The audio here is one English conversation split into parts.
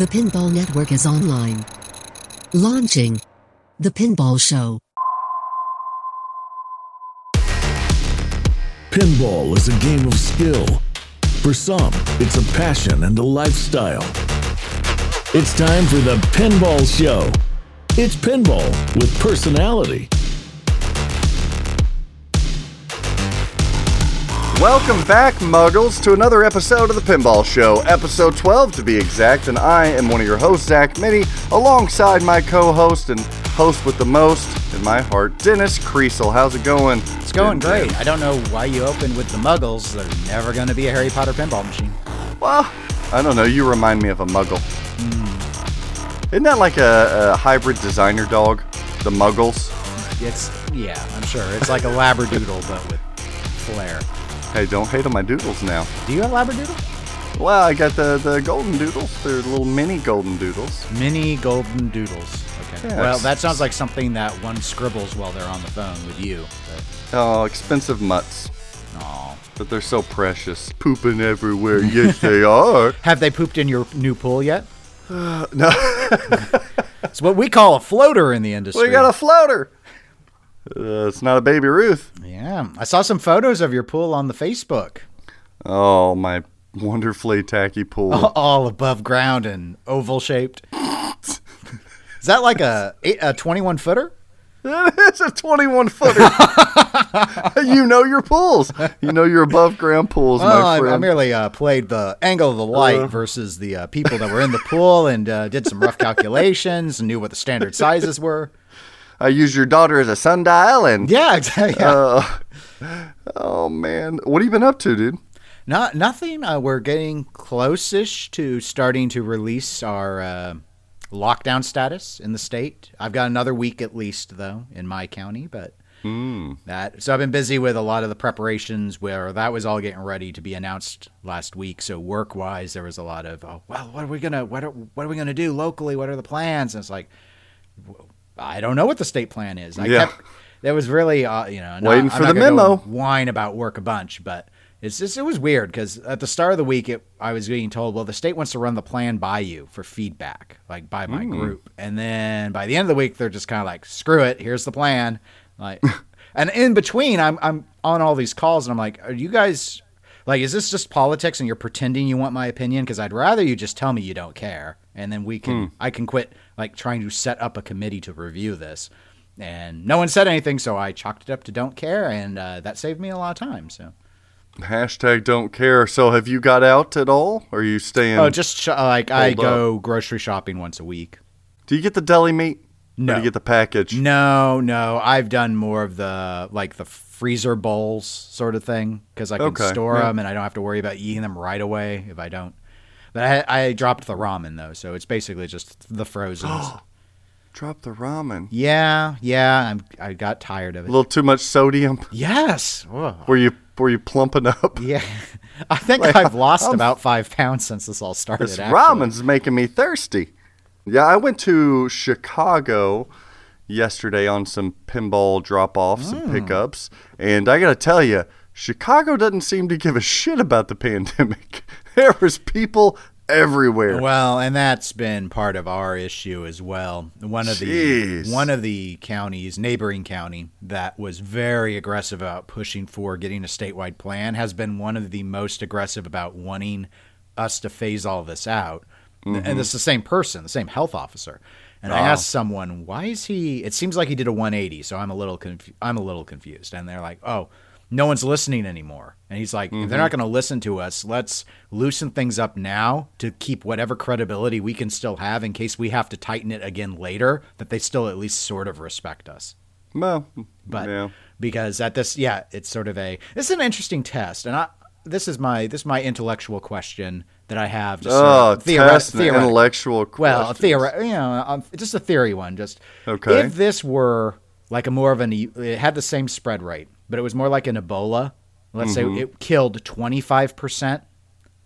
The Pinball Network is online. Launching The Pinball Show. Pinball is a game of skill. For some, it's a passion and a lifestyle. It's time for the Pinball Show. It's pinball with personality. Welcome back, Muggles, to another episode of the Pinball Show, episode 12 to be exact. And I am one of your hosts, Zach Meny, alongside my co host and host with the most in my heart, Dennis Kriesel. How's it going? It's going great. I don't know why you opened with the Muggles. They're never going to be a Harry Potter pinball machine. Well, I don't know. You remind me of a Muggle. Hmm. Isn't that like a, a hybrid designer dog? The Muggles? It's yeah, I'm sure it's like a labradoodle but with flair. Hey, don't hate on my doodles now. Do you have labradoodle? Well, I got the, the golden doodles. They're little mini golden doodles. Mini golden doodles. Okay. Yeah, well, that sounds like something that one scribbles while they're on the phone with you. But, Oh, expensive mutts. aw. But they're so precious. Pooping everywhere. Yes, they are. Have they pooped in your new pool yet? No. It's what we call a floater in the industry. we got a floater. Uh, it's not a baby Ruth. yeah, I saw some photos of your pool on the Facebook. Oh, my wonderfully tacky pool. all above ground and oval shaped. Is that like a a 21 footer? it's a 21 footer. you know your pools. You know your above ground pools, Oh, my I, I merely uh, played the angle of the light versus the uh, people that were in the pool and uh, did some rough calculations and knew what the standard sizes were. I used your daughter as a sundial and. Yeah, exactly. Yeah. Uh, oh, man. What have you been up to, dude? Not nothing. Uh, we're getting close-ish to starting to release our uh, lockdown status in the state. I've got another week at least, though, in my county, but that. So I've been busy with a lot of the preparations where that was all getting ready to be announced last week. So work-wise, there was a lot of, oh, well, what are we gonna, what are, what are we gonna do locally? What are the plans? And it's like, I don't know what the state plan is. I Yeah. kept. There was really, uh, you know, not- Waiting I'm for the memo. whine about work a bunch, but it's just it was weird because at the start of the week, it, I was being told, well, the state wants to run the plan by you for feedback, like by my group, and then by the end of the week, they're just kind of like, screw it, here's the plan, like, and in between, I'm I'm on all these calls, and I'm like, are you guys like, is this just politics, and you're pretending you want my opinion? Because I'd rather you just tell me you don't care, and then we can I can quit like trying to set up a committee to review this. And no one said anything, so I chalked it up to don't care, and uh, that saved me a lot of time. So, Hashtag don't care. So have you got out at all? Or are you staying? oh, just sh- like I go grocery shopping once a week. Do you get the deli meat? No. Or do you get the package? No, no, I've done more of the like the freezer bowls sort of thing because I can Okay, store yeah. them and I don't have to worry about eating them right away if I don't. But I, I dropped the ramen though, so it's basically just the frozen. Drop the ramen. yeah, yeah, I'm, I got tired of it. A little too much sodium. Yes. Whoa. Were you were you plumping up? Yeah, I think I've lost about five pounds since this all started. This actually. ramen's making me thirsty. Yeah, I went to Chicago yesterday on some pinball drop offs Hmm. and pickups, and I gotta tell you, Chicago doesn't seem to give a shit about the pandemic. There was people everywhere. Well, and that's been part of our issue as well. One of Jeez. the one of the counties, neighboring county, that was very aggressive about pushing for getting a statewide plan has been one of the most aggressive about wanting us to phase all this out. Mm-hmm. And it's the same person, the same health officer. And I asked someone, "Why is he?" It seems like he did a 180, so I'm a little confu- I'm a little confused. And they're like, "Oh, no one's listening anymore." And he's like, "If they're not going to listen to us, let's loosen things up now to keep whatever credibility we can still have in case we have to tighten it again later. That they still at least sort of respect us." Well, But yeah. because at this, yeah, it's sort of a this is an interesting test, and I this is my this is my intellectual question that I have. Just sort Oh, of theore- test and intellectual well, theory, you know, um, just a theory one. Just Okay. if this were like a more of an, it had the same spread rate, but it was more like an Ebola. Let's Mm-hmm. say it killed twenty five percent.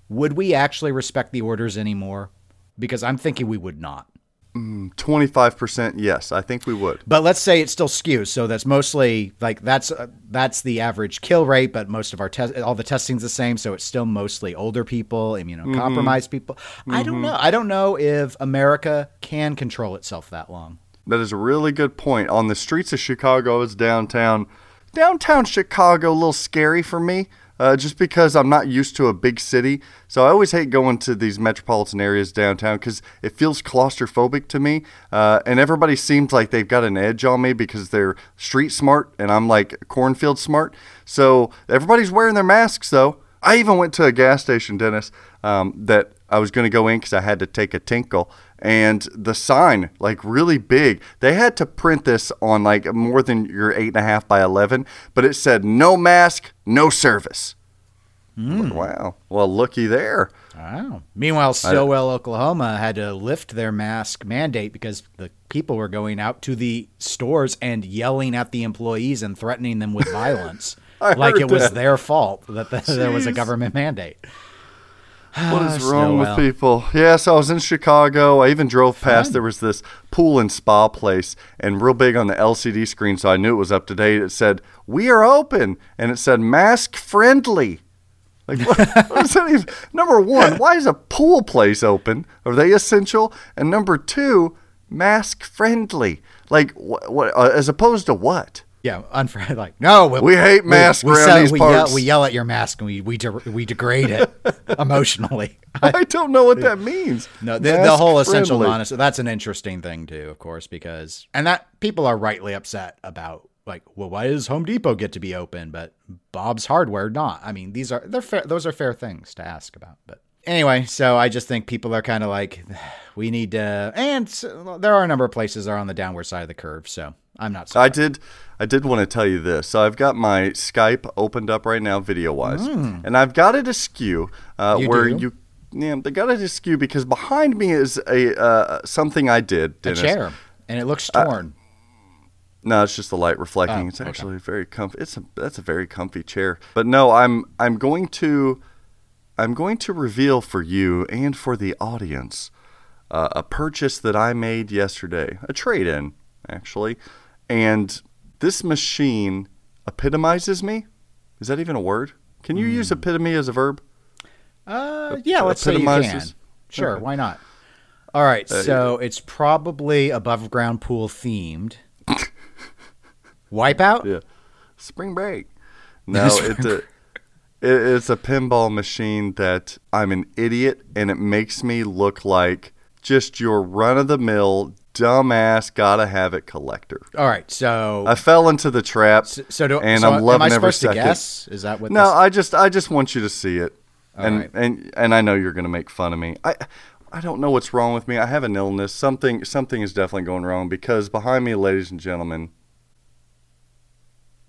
Would we actually respect the orders anymore? Because I'm thinking we would not. Twenty-five percent, yes, I think we would. But let's say it still skews, so that's mostly like that's uh, that's the average kill rate. But most of our test, all the testing's the same, so it's still mostly older people, immunocompromised people. I don't know. I don't know if America can control itself that long. That is a really good point. On the streets of Chicago, it's downtown. Downtown Chicago, a little scary for me, uh, just because I'm not used to a big city. So I always hate going to these metropolitan areas downtown because it feels claustrophobic to me. Uh, and everybody seems like they've got an edge on me because they're street smart and I'm like cornfield smart. So everybody's wearing their masks though. I even went to a gas station, Dennis, um, that I was going to go in because I had to take a tinkle. And the sign, like really big, they had to print this on like more than your eight and a half by 11, but it said no mask, no service. Wow. Well, looky there. Wow. Meanwhile, Stillwell, Oklahoma had to lift their mask mandate because the people were going out to the stores and yelling at the employees and threatening them with violence. I like heard it was that. their fault that the, there was a government mandate. What is wrong with Stillwell. people? Yes, I was in Chicago. I even drove past. Fun. There was this pool and spa place, and real big on the LCD screen, so I knew it was up to date. It said, "We are open," and it said "mask friendly." Like, what, what is that even? Number one, why is a pool place open? Are they essential? And number two, mask friendly. Like, what? what uh, as opposed to what? Yeah, unfriendly. Like no, We hate masks We, around sell- these we parts. Yell, we yell at your mask and we we de- we degrade it emotionally. I don't know what that means. No, the, the whole essential friendly. honest. That's an interesting thing too, of course, because and that people are rightly upset about. Like, well, why does Home Depot get to be open, but Bob's Hardware not? I mean, these are they're fair. Those are fair things to ask about. But anyway, so I just think people are kind of like, we need to, and so, there are a number of places that are on the downward side of the curve. So I'm not. I did. I did want to tell you this. So I've got my Skype opened up right now, video wise, and I've got it askew uh. You where do? you. Yeah, they got it askew because behind me is a uh, something I did. a chair, and it looks torn. No, it's just the light reflecting. Oh, it's okay. actually very comfy. It's a that's a very comfy chair. But no, I'm I'm going to I'm going to reveal for you and for the audience uh, a purchase that I made yesterday, a trade in actually, and this machine epitomizes me. Is that even a word? Can you Hmm. use epitome as a verb? Uh, yeah, let's say you can. Sure, Okay. why not? All right, so it's probably above ground pool themed. Wipeout? Yeah. Spring break. No, it's a it, it's a pinball machine that I'm an idiot and it makes me look like just your run of the mill dumbass gotta have it collector. All right, so I fell into the trap so, so do, and so I'm loving am I every second. to guess? Is that what? No, this, I just I just want you to see it. and right. and and I know you're going to make fun of me. I I don't know what's wrong with me. I have an illness. Something something is definitely going wrong because behind me, ladies and gentlemen,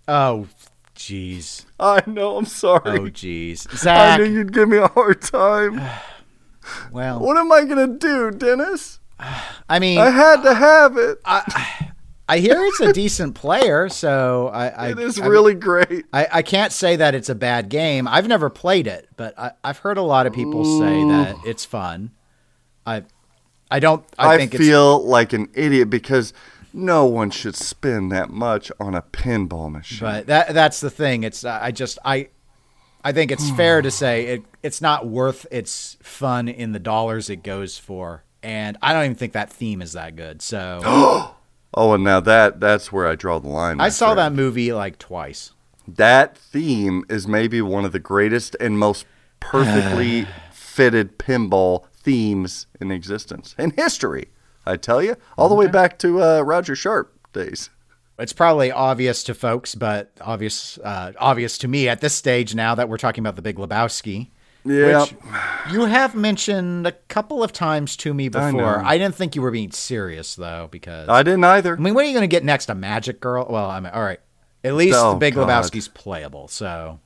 oh, jeez. I know. I'm sorry. Oh, jeez. Zach. I knew you'd give me a hard time. well, What am I gonna do, Dennis? I mean, I had to have it. I hear it's a decent player, so I. I it is I- really great. I, I can't say that it's a bad game. I've never played it, but I, I've heard a lot of people say that it's fun. I I don't. I, I, feel like an idiot because no one should spend that much on a pinball machine. But that that's the thing. It's I just I I think it's fair to say it it's not worth its fun in the dollars it goes for, and I don't even think that theme is that good. So oh, and now that that's where I draw the line. I saw that movie like twice. That theme is maybe one of the greatest and most perfectly fitted pinball themes in existence in history. I tell you, all the way back to uh, Roger Sharpe days. It's probably obvious to folks, but obvious uh, obvious to me at this stage now that we're talking about the Big Lebowski. Yeah. Which you have mentioned a couple of times to me before. know. I, didn't think you were being serious though, because I didn't either. I mean, what are you going to get next? A Magic Girl? Well, I mean, all right. At least Oh, the Big God. Lebowski's playable. So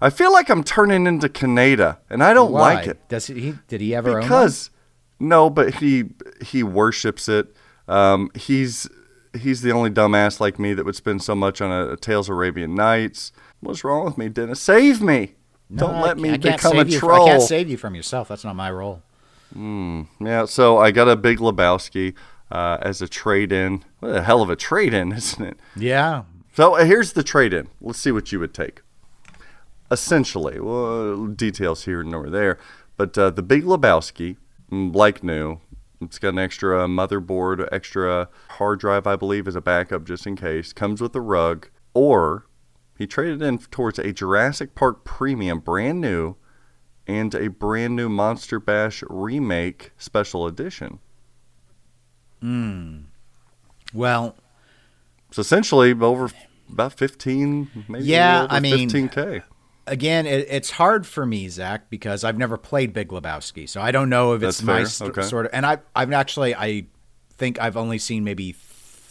I feel like I'm turning into Kaneda, and I don't why like it does he? Did he ever own because no, but he he worships it. Um, he's he's the only dumbass like me that would spend so much on a, a Tales of Arabian Nights. What's wrong with me, Dennis? Save me! No, don't I let me I become save a you, troll. I can't save you from yourself. That's not my role. Yeah, so I got a Big Lebowski uh, as a trade in. What a hell of a trade in, isn't it? Yeah. So uh, here's the trade in. Let's see what you would take. Essentially, well, details here and over there, but uh, the Big Lebowski, mm, like new, it's got an extra motherboard, extra hard drive, I believe, as a backup just in case. Comes with a rug, or he traded in towards a Jurassic Park Premium, brand new, and a brand new Monster Bash remake special edition. Hmm. Well, So essentially, over about fifteen, maybe Yeah, I mean- fifteen k. again, it, it's hard for me, Zach, because I've never played Big Lebowski, so I don't know if it's That's my st- Okay. sort of. And I, I've actually, I think I've only seen maybe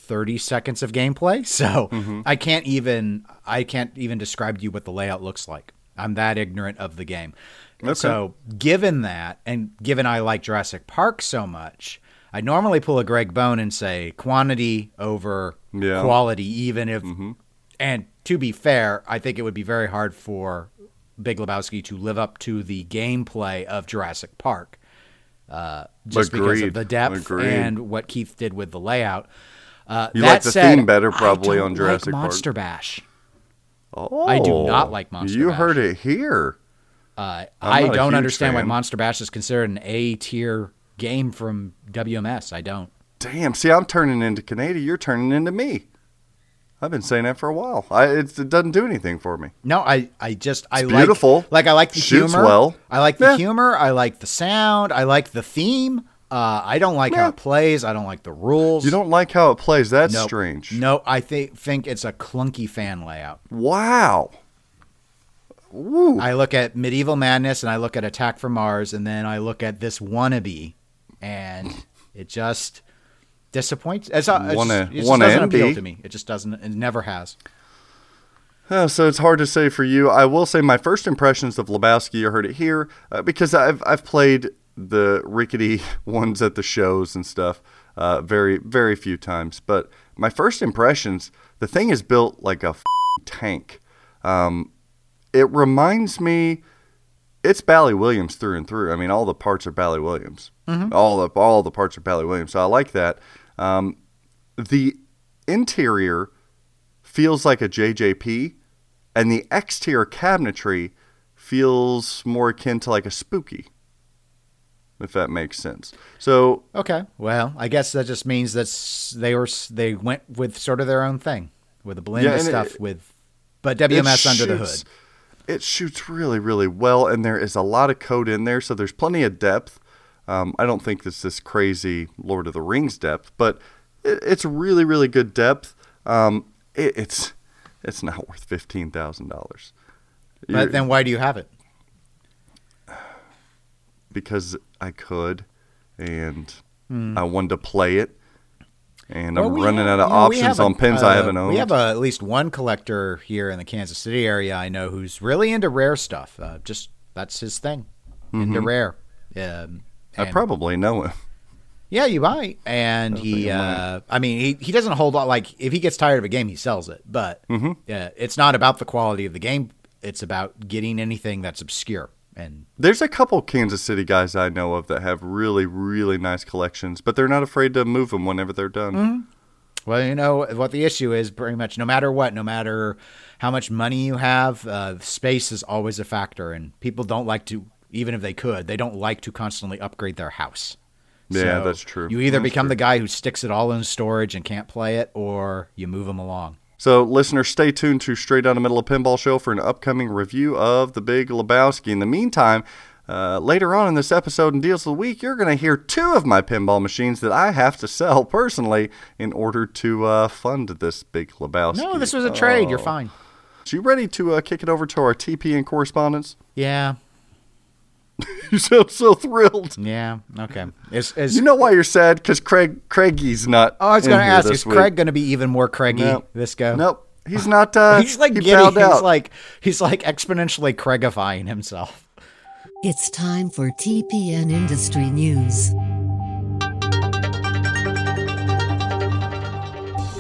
thirty seconds of gameplay, so Mm-hmm. I can't even, I can't even describe to you what the layout looks like. I'm that ignorant of the game. So, given that, and given I like Jurassic Park so much, I normally pull a Greg Bone and say quantity over Yeah. Mm-hmm. quality, even if. And to be fair, I think it would be very hard for Big Lebowski to live up to the gameplay of Jurassic Park, uh, just because of the depth Agreed. and what Keith did with the layout. Uh, You like the said, theme better probably on Jurassic like Park. Monster Bash. Oh, I do not like Monster Bash. You Bash. heard it here. Uh, I don't understand why. Monster Bash is considered an A tier game from WMS. I don't. Damn. See, I'm turning into Canada. You're turning into me. I've been saying that for a while. I, it's, it doesn't do anything for me. No, I, I just I It's like beautiful. like I like the Shoots humor. well. I like the Yeah. humor. I like the sound. I like the theme. Uh, I don't like how it plays. I don't like the rules. You don't like how it plays. That's Nope. strange. No, I think think it's a clunky fan layout. Wow. Woo. I look at Medieval Madness and I look at Attack from Mars and then I look at this wannabe, and it just disappoints. It's, it's Wanna- just, it just doesn't appeal NB. to me. It just doesn't. It never has. Oh, so it's hard to say for you. I will say my first impressions of Lebowski, you heard it here, uh, because I've I've played the rickety ones at the shows and stuff uh, very very few times. But my first impressions, the thing is built like a tank. Um, it reminds me, it's Bally Williams through and through. I mean, all the parts are Bally Williams. All the all the parts are Bally Williams. So I like that. Um, the interior feels like a JJP, and the exterior cabinetry feels more akin to like a spooky, if that makes sense. So Okay. Well, I guess that just means that they were they went with sort of their own thing with a blend Yeah, of and it- stuff with, but it WMS under the hood. It shoots really, really well, and there is a lot of code in there, so there's plenty of depth. Um, I don't think it's this crazy Lord of the Rings depth, but it, it's really, really good depth. Um, it, it's it's not worth fifteen thousand dollars. But then why do you have it? Because I could, and I wanted to play it, and I'm. Well, we running have- out of you know, options have a- on pins uh, I haven't owned. We have a, at least one collector here in the Kansas City area I know who's really into rare stuff. Uh, just that's his thing, into rare. Um, I probably know him. Yeah, you might. And he, I uh, I mean, he, he doesn't hold on. Like, if he gets tired of a game, he sells it. But Mm-hmm. uh, it's not about the quality of the game. It's about getting anything that's obscure. And There's a couple Kansas City guys I know of that have really, really nice collections, but they're not afraid to move them whenever they're done. Mm-hmm. well, you know what the issue is. Pretty much, no matter what, no matter how much money you have, uh, space is always a factor. And people don't like to, even if they could, they don't like to constantly upgrade their house. Yeah, So that's true. You either That's become true. the guy who sticks it all in storage and can't play it, or you move them along. So, listeners, stay tuned to Straight Down the Middle of Pinball Show for an upcoming review of The Big Lebowski. In the meantime, uh, later on in this episode in Deals of the Week, you're going to hear two of my pinball machines that I have to sell personally in order to uh, fund this Big Lebowski. No, this was a trade. You're Oh. fine. So you ready to uh, kick it over to our TPN correspondence? Yeah. You sound so thrilled. Yeah. Okay. Is is You know why you're sad? Because Craig Craigie's not. oh, I was going to ask, is week. Craig going to be even more Craigie Nope. this go? Nope, he's not. Uh, He's like he giddy. He's out. like he's like exponentially Craigifying himself. It's time for TPN Industry News.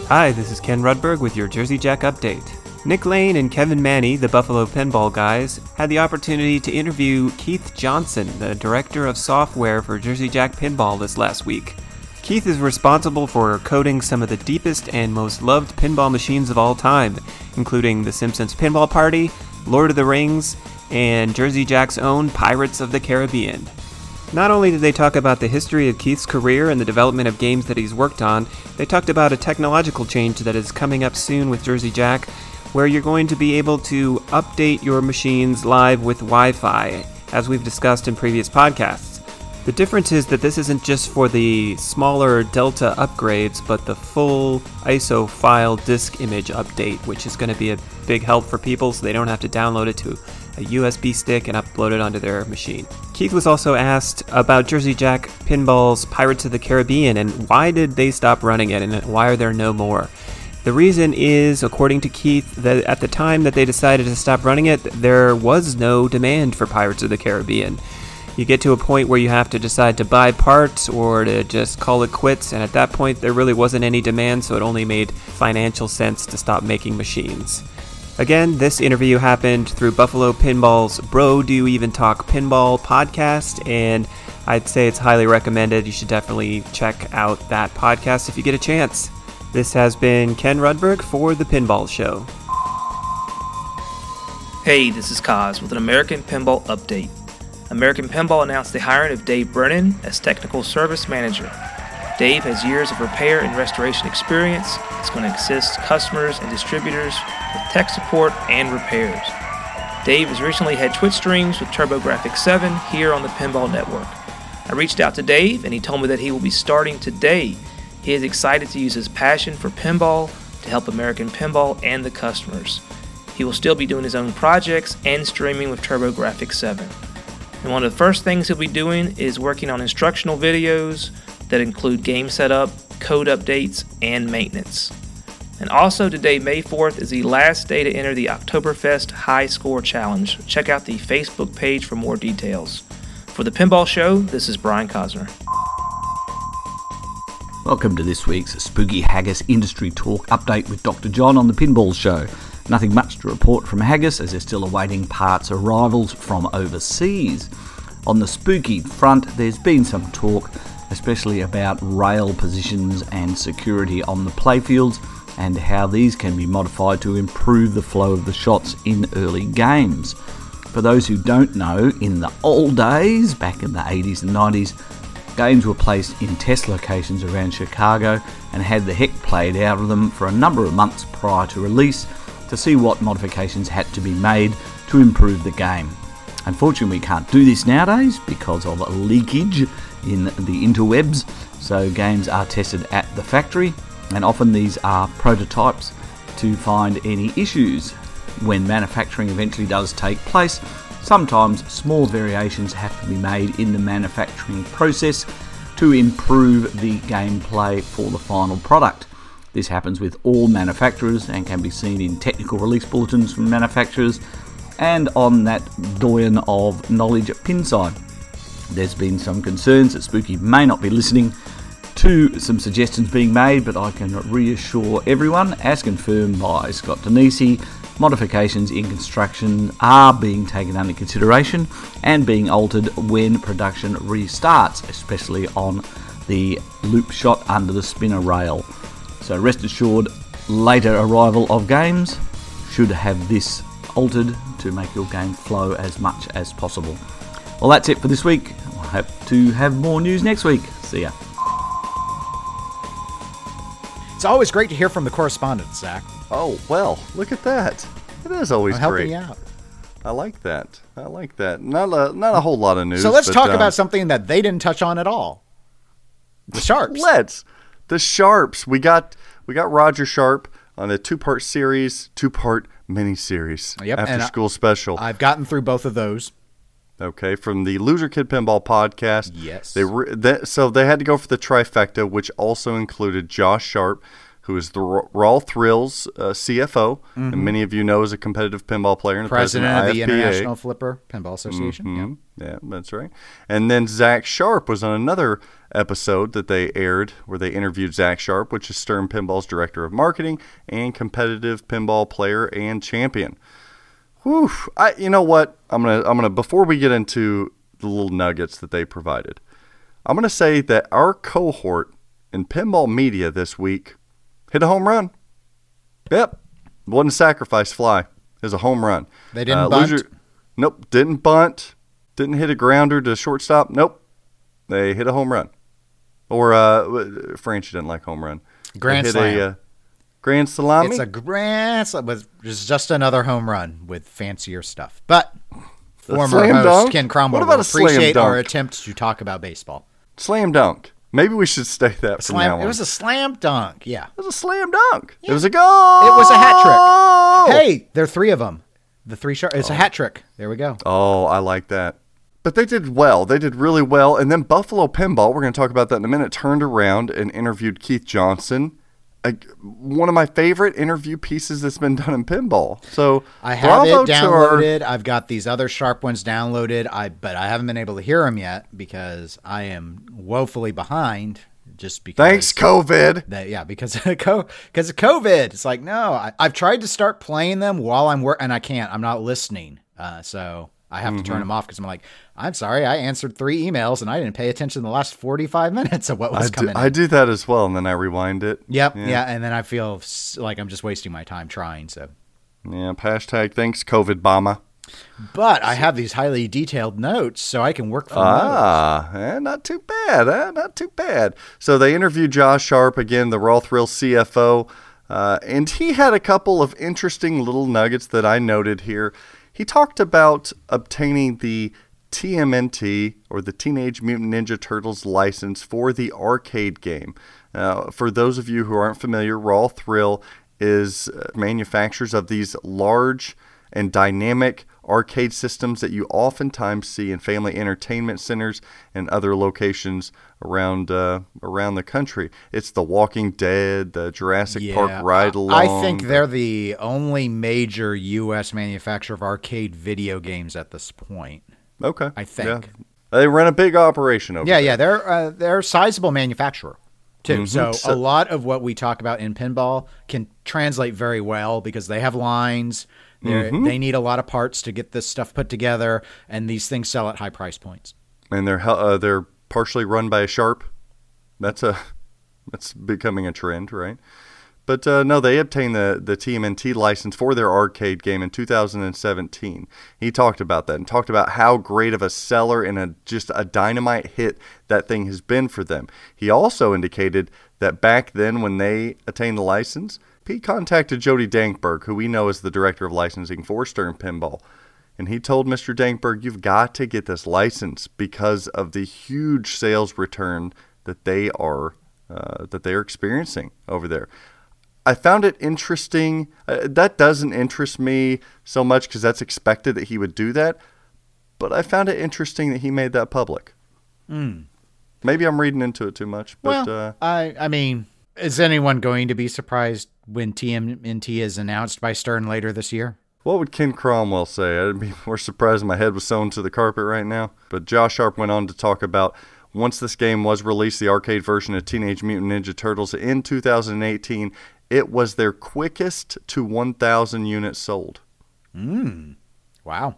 Hi, this is Ken Rudberg with your Jersey Jack update. Nick Lane and Kevin Manny, the Buffalo Pinball guys, had the opportunity to interview Keith Johnson, the director of software for Jersey Jack Pinball, this last week. Keith is responsible for coding some of the deepest and most loved pinball machines of all time, including The Simpsons Pinball Party, Lord of the Rings, and Jersey Jack's own Pirates of the Caribbean. Not only did they talk about the history of Keith's career and the development of games that he's worked on, they talked about a technological change that is coming up soon with Jersey Jack, where you're going to be able to update your machines live with Wi Fi, as we've discussed in previous podcasts. The difference is that this isn't just for the smaller Delta upgrades, but the full ISO file disk image update, which is going to be a big help for people so they don't have to download it to a USB stick and upload it onto their machine. Keith was also asked about Jersey Jack Pinball's Pirates of the Caribbean and why did they stop running it and why are there no more? The reason is, according to Keith, that at the time that they decided to stop running it, there was no demand for Pirates of the Caribbean. You get to a point where you have to decide to buy parts or to just call it quits, and at that point, there really wasn't any demand, so it only made financial sense to stop making machines. Again, this interview happened through Buffalo Pinball's Bro Do You Even Talk Pinball podcast, and I'd say it's highly recommended. You should definitely check out that podcast if you get a chance. This has been Ken Rudberg for The Pinball Show. Hey, this is Kaz with an American Pinball update. American Pinball announced the hiring of Dave Brennan as Technical Service Manager. Dave has years of repair and restoration experience. It's going to assist customers and distributors with tech support and repairs. Dave has recently had Twitch streams with TurboGrafx 7 here on the Pinball Network. I reached out to Dave and he told me that he will be starting today. He is excited to use his passion for pinball to help American Pinball and the customers. He will still be doing his own projects and streaming with TurboGrafx 7. And one of the first things he'll be doing is working on instructional videos that include game setup, code updates, and maintenance. And also today, May 4th, is the last day to enter the Oktoberfest High Score Challenge. Check out the Facebook page for more details. For the Pinball Show, this is Brian Cosner. Welcome to this week's Spooky Haggis Industry Talk update with Dr. John on the Pinball Show. Nothing much to report from Haggis as they're still awaiting parts arrivals from overseas. On the spooky front, there's been some talk especially about rail positions and security on the playfields and how these can be modified to improve the flow of the shots in early games. For those who don't know, in the old days, back in the 80s and 90s, games were placed in test locations around Chicago and had the heck played out of them for a number of months prior to release to see what modifications had to be made to improve the game. Unfortunately, we can't do this nowadays because of leakage in the interwebs. So games are tested at the factory, and often these are prototypes to find any issues. When manufacturing eventually does take place, sometimes small variations have to be made in the manufacturing process to improve the gameplay for the final product. This happens with all manufacturers and can be seen in technical release bulletins from manufacturers and on that doyen of knowledge at Pinside. There's been some concerns that Spooky may not be listening to some suggestions being made, but I can reassure everyone, as confirmed by Scott Danesi, modifications in construction are being taken under consideration and being altered when production restarts, especially on the loop shot under the spinner rail. So rest assured, later arrival of games should have this altered to make your game flow as much as possible. Well, that's it for this week. I hope to have more news next week. See ya. It's always great to hear from the correspondents, Zach. Oh, well, look at that. It is always I'm helping great. you out. I like that. I like that. Not a, not a whole lot of news. So let's but, talk um, about something that they didn't touch on at all. The Sharpes. Let's. The Sharpes. We got we got Roger Sharpe on a two part series, two part mini series. Yep, After and I- school special. I've gotten through both of those. Okay, from the Loser Kid Pinball podcast. Yes. They, re- that, so they had to go for the trifecta, which also included Josh Sharpe, who is the Ra- Raw Thrills uh, CFO, and many of you know is a competitive pinball player and the Mm-hmm. President of the IFPA. International Flipper Pinball Association. Yep. Mhm. Yeah, that's right. And then Zach Sharpe was on another episode that they aired where they interviewed Zach Sharpe, which is Stern Pinball's director of marketing and competitive pinball player and champion. Whew. I you know what? I'm gonna I'm gonna before we get into the little nuggets that they provided, I'm gonna say that our cohort in pinball media this week hit a home run. Yep. Wasn't a sacrifice fly. It was a home run. They didn't Uh, bunt? loser- Nope. Didn't bunt. Didn't hit a grounder to shortstop. Nope. They hit a home run. Or uh, French didn't like home run. Grand slam. A, uh, grand salami. It's a grand slam with just another home run with fancier stuff. But former host dunk? Ken Cromwell What about will appreciate our attempt to talk about baseball. slam dunk. Maybe we should stay that from Slam. now on. It was a slam dunk. Yeah. It was a slam dunk. It was a goal. It was a hat trick. Oh! Hey, there are three of them. The three sharp. It's a oh. hat trick. There we go. Oh, I like that. But they did well. They did really well. And then Buffalo Pinball, we're going to talk about that in a minute, turned around and interviewed Keith Johnson. A, one of my favorite interview pieces that's been done in pinball. So I have bravo it to our- downloaded. I've got these other sharp ones downloaded. I but I haven't been able to hear them yet because I am woefully behind. Just because. Thanks, COVID. That, yeah, because of co- because of COVID. It's like no, I, I've tried to start playing them while I'm work, and I can't. I'm not listening. Uh, so I have to Mm-hmm. turn them off because I'm like, I'm sorry, I answered three emails and I didn't pay attention the last 45 minutes of what was I do, coming. I do that as well, and then I rewind it. Yep, yeah. and then I feel like I'm just wasting my time trying. So, Yeah, hashtag thanks, COVID bomber. but I have these highly detailed notes, so I can work from those. Ah, eh, not too bad, eh? Not too bad. So they interviewed Josh Sharpe again, the Raw Thrill CFO, uh, and he had a couple of interesting little nuggets that I noted here. He talked about obtaining the TMNT or the Teenage Mutant Ninja Turtles license for the arcade game. Uh, for those of you who aren't familiar, Raw Thrill is uh, manufacturers of these large and dynamic arcade systems that you oftentimes see in family entertainment centers and other locations around uh, around the country. It's the Walking Dead, the Jurassic Park ride along. I think they're the only major U.S. manufacturer of arcade video games at this point. okay. I think. they run a big operation over. Yeah, there. yeah, they're uh, they're a sizable manufacturer too. Mm-hmm. So- a lot of what we talk about in pinball can translate very well because they have lines. Mm-hmm. They need a lot of parts to get this stuff put together, and these things sell at high price points. and they're uh, they're partially run by a Sharpe. That's a that's becoming a trend, right? But uh, no, they obtained the the TMNT license for their arcade game in 2017. He talked about that and talked about how great of a seller and a just a dynamite hit that thing has been for them. He also indicated that back then when they attained the license, he contacted Jody Dankberg, who we know is the director of licensing for Stern Pinball. And he told Mr. Dankberg, you've got to get this license because of the huge sales return that they are uh, that they are experiencing over there. I found it interesting. Uh, that doesn't interest me so much because that's expected that he would do that. But I found it interesting that he made that public. Maybe I'm reading into it too much, but well, uh, I I mean, is anyone going to be surprised when TMNT is announced by Stern later this year? What would Ken Cromwell say? I'd be more surprised if my head was sewn to the carpet right now. But Josh Sharpe went on to talk about once this game was released, the arcade version of Teenage Mutant Ninja Turtles in 2018, it was their quickest to 1,000 units sold. Hmm. Wow.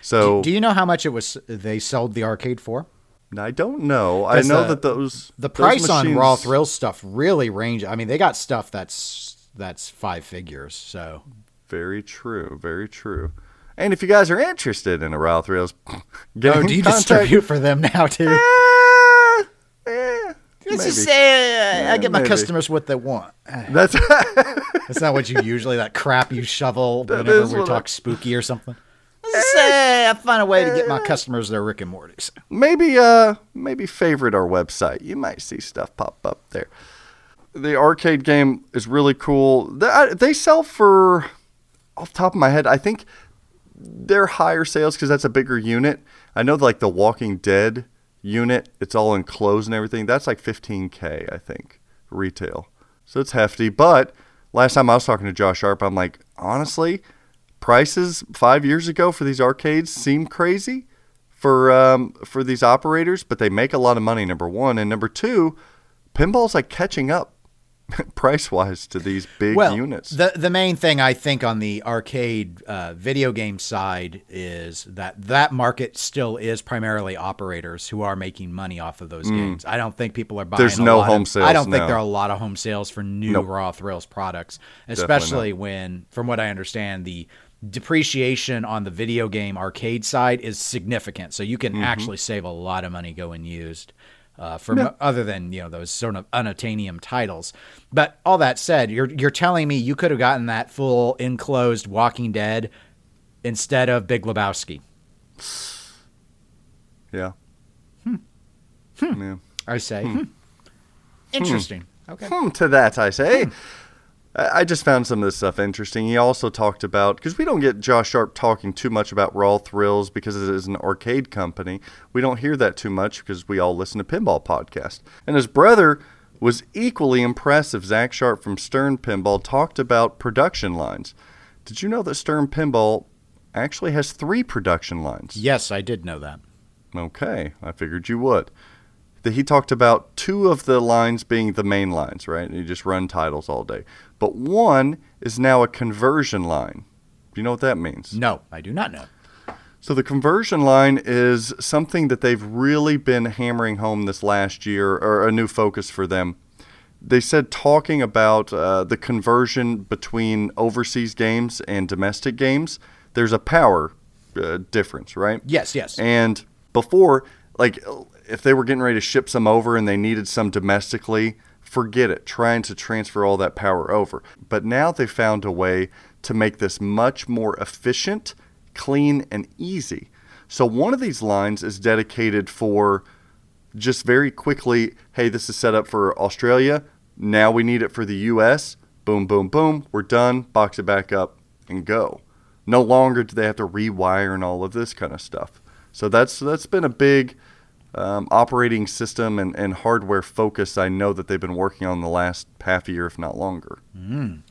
So Do you know how much it was they sold the arcade for? I don't know. I know the- that those The those price on Raw Thrill stuff really range. I mean, they got stuff that's that's five figures. So Very true. Very true. And if you guys are interested in a Raw Thrills game, oh, do you contact- distribute for them now too? Eh, eh, Let's just maybe. say uh, I get my maybe. customers what they want. That's That's not what you usually that crap you shovel whenever we what talk spooky or something. Just say I find a way to get my customers their Rick and Morty's. maybe uh maybe favorite our website. You might see stuff pop up there. The arcade game is really cool. They, they sell for off the top of my head, I think they're higher sales because that's a bigger unit. I know like the Walking Dead unit, it's all enclosed and everything. That's like 15k, I think, retail. So it's hefty. But last time I was talking to Josh Sharpe, I'm like, honestly, prices five years ago for these arcades seem crazy for um, for these operators, but they make a lot of money. Number one, and number two, pinball's like catching up price wise to these big well, units. The the main thing I think on the arcade uh, video game side is that that market still is primarily operators who are making money off of those games. I don't think people are buying. Mm. There's no home of, sales, I don't think there are a lot of home sales for new Nope. Raw Thrills products, especially when, from what I understand, the depreciation on the video game arcade side is significant. So you can Mm-hmm. actually save a lot of money going used. Uh, for other than you know those sort of unobtainium titles, but all that said, you're you're telling me you could have gotten that full enclosed Walking Dead instead of Big Lebowski. yeah. Hmm. Yeah. I say, hmm. interesting. Okay. Hmm, to that I say. I just found some of this stuff interesting. He also talked about because we don't get Josh Sharpe talking too much about Raw Thrills because it is an arcade company. We don't hear that too much because we all listen to Pinball Podcast. And his brother was equally impressive. Zach Sharpe from Stern Pinball talked about production lines. Did you know that Stern Pinball actually has three production lines? Yes, I did know that. Okay, I figured you would. That he talked about two of the lines being the main lines, right? And You just run titles all day. But one is now a conversion line. Do you know what that means? No, I do not know. So the conversion line is something that they've really been hammering home this last year, or a new focus for them. They said talking about uh, the conversion between overseas games and domestic games. There's a power uh, difference, right? Yes, yes. And before, like, if they were getting ready to ship some over and they needed some domestically, forget it, trying to transfer all that power over. But now they found a way to make this much more efficient, clean, and easy. So one of these lines is dedicated for just very quickly hey, this is set up for Australia. Now we need it for the US. Boom, boom, boom. We're done. Box it back up and go. No longer do they have to rewire and all of this kind of stuff. So that's that's been a big um, operating system and, and hardware focus I know that they've been working on the last half a year, if not longer.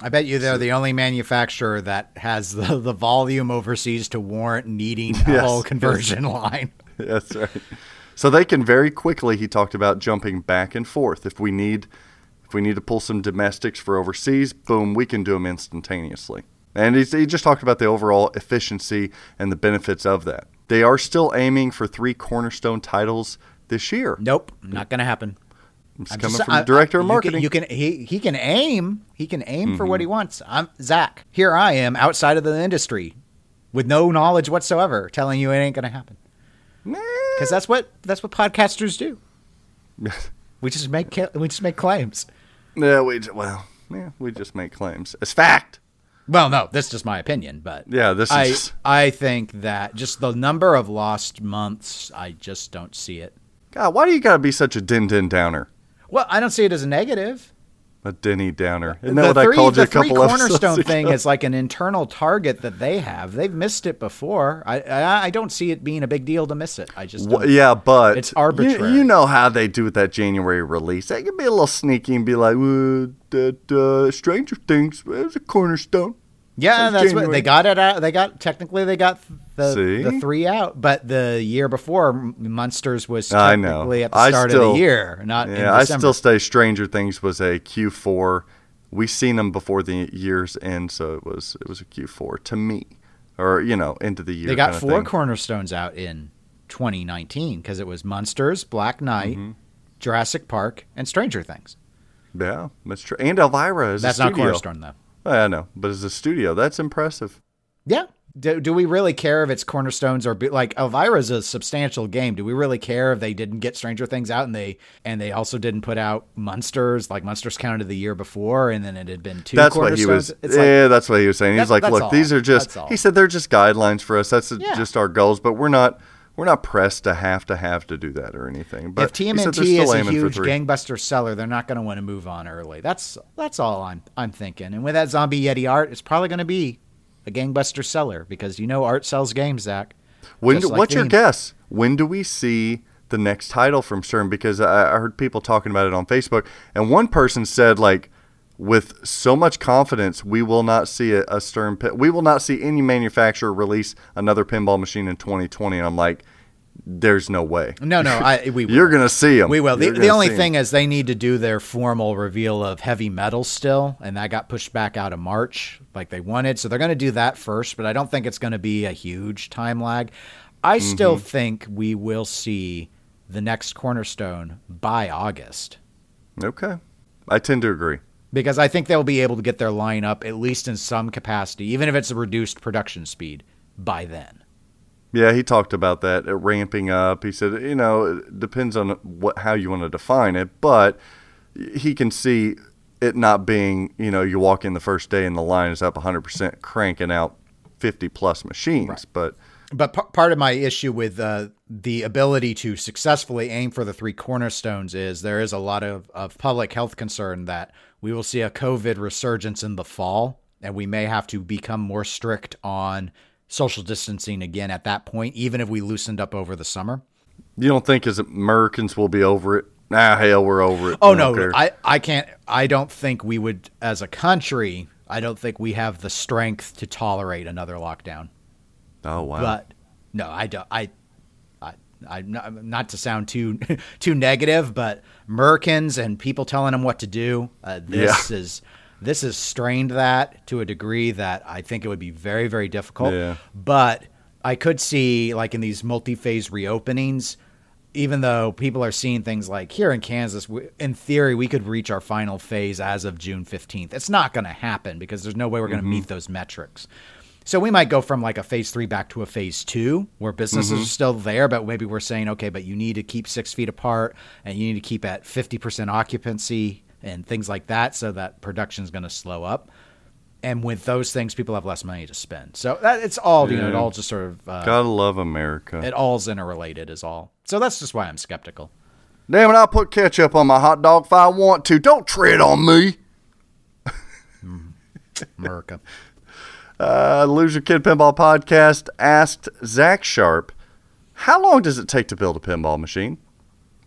I bet you they're the only manufacturer that has the, the volume overseas to warrant needing a Yes, whole yes. conversion line. That's right. So they can very quickly. He talked about jumping back and forth. If we need, if we need to pull some domestics for overseas, boom, we can do them instantaneously. And he's, he just talked about the overall efficiency and the benefits of that. They are still aiming for three cornerstone titles this year. Nope, not going to happen. It's I'm coming just- from I- the director of you can- marketing. Mm-hmm. You can, he he can aim. He can aim for what he wants. I'm Zach. Here I am outside of the industry, with no knowledge whatsoever, telling you it ain't going to happen. Because that's what that's what podcasters do. We just make we just make claims. yeah, we well, yeah, we just make claims. It's fact. Well, no, that's just my opinion, but Yeah, this I is- I think that just the number of lost months, I just don't see it. God, why do you gotta be such a din din downer? Well, I don't see it as a negative. A Denny downer. Isn't that the what three, I called you the a couple three episodes cornerstone thing is like an internal target that they have. They've missed it before. I, I I don't see it being a big deal to miss it. I just don't. yeah, but It's you- arbitrary. You, know how they do with that January release. They can be a little sneaky and be like, well, that uh, Stranger Things is a cornerstone. Yeah, That's that's what they got it out. They got technically they got the See? the three out, but the year before Munsters was I know. technically at the start of still- the year, not in Yeah, I still say Stranger Things was a Q4. We seen them before the year's end, so it was it was a Q4 to me, or you know, into the year. They got four cornerstones out in 2019 because it was Munsters, Black Knight, Mm-hmm. Jurassic Park, and Stranger Things. Yeah, that's true. And Elvira is That's not studio. cornerstone though. Oh, I know, but as a studio, that's impressive. Yeah. Do, do we really care if it's cornerstones or like Elvira's a substantial game? Do we really care if they didn't get Stranger Things out and they and they also didn't put out Munsters like Munsters counted the year before and then it had been two That's what cornerstones? he was. It's like, yeah, that's what he was saying. He's like, look, all. these are just. He said they're just guidelines for us. That's Yeah. just our goals, but we're not. We're not pressed to have to have to do that or anything. But if TMNT is a huge gangbuster seller, they're not going to want to move on early. That's that's all I'm I'm thinking. And with that zombie yeti art, it's probably going to be a gangbuster seller because you know art sells games, Zach. When do, like what's your guess? When do we see the next title from Stern? Because I, I heard people talking about it on Facebook, and one person said like with so much confidence, we will not see a, a Stern pin. We will not see any manufacturer release another pinball machine in 2020. And I'm like, there's no way. No, no, I we. You're gonna see them. We will. The, the only thing is they need to do their formal reveal of heavy metal still, and that got pushed back out of March like they wanted. So they're going to do that first, but I don't think it's going to be a huge time lag. I Mm-hmm. still think we will see the next cornerstone by August Okay, I tend to agree. Because I think they'll be able to get their line up at least in some capacity, even if it's a reduced production speed by then. Yeah, he talked about that uh, ramping up. He said, you know, it depends on what how you want to define it, but he can see it not being, you know, you walk in the first day and the line is up 100% cranking out 50 plus machines, but But p- part of my issue with uh, the ability to successfully aim for the three cornerstones is there is a lot of, of public health concern that we will see a COVID resurgence in the fall, and we may have to become more strict on social distancing again at that point, even if we loosened up over the summer. you don't think as Americans will be over it? Ah, hell, we're over it. Oh We no. I, I can't. I don't think we would, as a country, I don't think we have the strength to tolerate another lockdown. oh wow. but no, I don't. I, I, I not, not to sound too too negative, but Merkins and people telling them what to do. Uh, this is this has strained that to a degree that I think it would be very very difficult. Yeah. But I could see like in these multi-phase reopenings. Even though people are seeing things like here in Kansas, we, in theory, we could reach our final phase as of June 15th. It's not going to happen because there's no way we're going to meet those metrics. So we might go from like a phase three back to a phase two where businesses are still there, but maybe we're saying, okay, but you need to keep six feet apart and you need to keep at 50% occupancy and things like that so that production is going to slow up. And with those things, people have less money to spend. So that it's all, you know, it all just sort of, uh, Gotta love America. it all's interrelated is all. So that's just why I'm skeptical. Damn it, I'll put ketchup on my hot dog if I want to. Don't tread on me. America. Uh, the Loser Kid Pinball Podcast asked Zach Sharpe, how long does it take to build a pinball machine?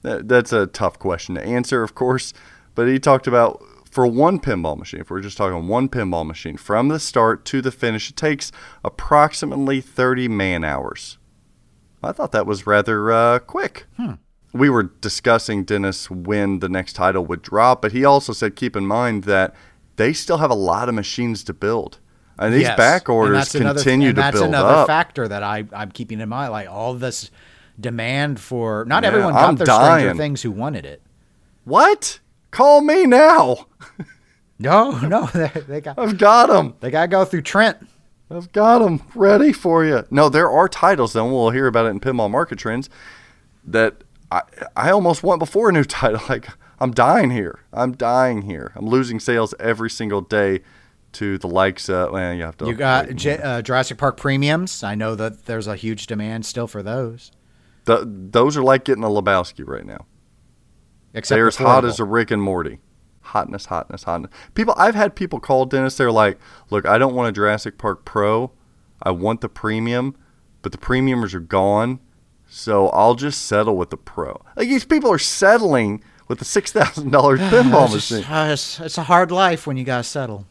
That's a tough question to answer, of course, but he talked about for one pinball machine, if we're just talking one pinball machine, from the start to the finish, it takes approximately 30 man hours. I thought that was rather uh, quick. We were discussing, Dennis, when the next title would drop, but he also said keep in mind that they still have a lot of machines to build. And these Yes. back orders that's another- continue and to that's build another up. factor that I, I'm keeping in mind. Like all this demand for not Yeah, everyone I'm got their Stranger. Things who wanted it. What? Call me now. No, no, they, they got I've got them. they got to go through Trent. I've got them ready for you. No, there are titles, though, and we'll hear about it in Pinball Market Trends, that I, I almost want before a new title. Like, I'm dying here. I'm dying here. I'm losing sales every single day to the likes of, well, you have to. You got. J, uh, Jurassic Park premiums. I know that there's a huge demand still for those. Th- those are like getting a Lebowski right now. Except They're as hot as a Rick and Morty. Hotness, hotness, hotness. People, I've had people call Dennis. They're like, "Look, I don't want a Jurassic Park Pro. I want the premium, but the premiums are gone, so I'll just settle with the Pro." Like these people are settling with the six thousand dollars pinball machine. it's, it's a hard life when you got to settle.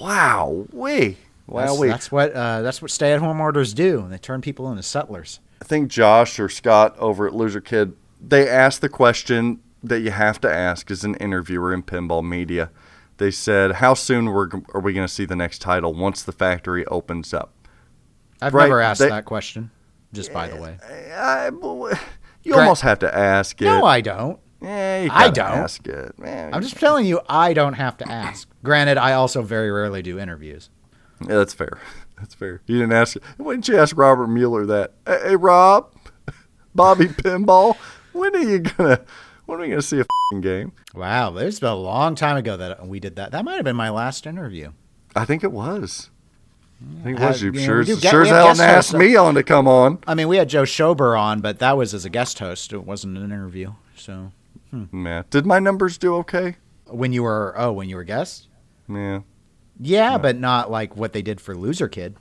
Wow, we, wow, That's, that's what uh, that's what stay-at-home orders do. They turn people into settlers. I think Josh or Scott over at Loser Kid, they asked the question that you have to ask as an interviewer in pinball media. They said, "How soon were, are we going to see the next title once the factory opens up?" I've Right, never asked they- that question. Just by the way, I, you almost have to ask it. no, I don't. Yeah, I don't. ask it. Man, I'm just telling you, I don't have to ask. Granted, I also very rarely do interviews. Yeah, that's fair. That's fair. You didn't ask. Why didn't you ask Robert Mueller that? Hey, hey, Rob, Bobby Pinball, when are you gonna? When are we gonna see a fing game? Wow, it's been a long time ago that we did that. That might have been my last interview. I think it was. I think it Uh, was. You you sure, sure as hell didn't ask me on to come on. I mean, we had Joe Schober on, but that was as a guest host. It wasn't an interview. So Man, did my numbers do okay? when you were oh when you were guest, Yeah. yeah, but not like what they did for Loser Kid.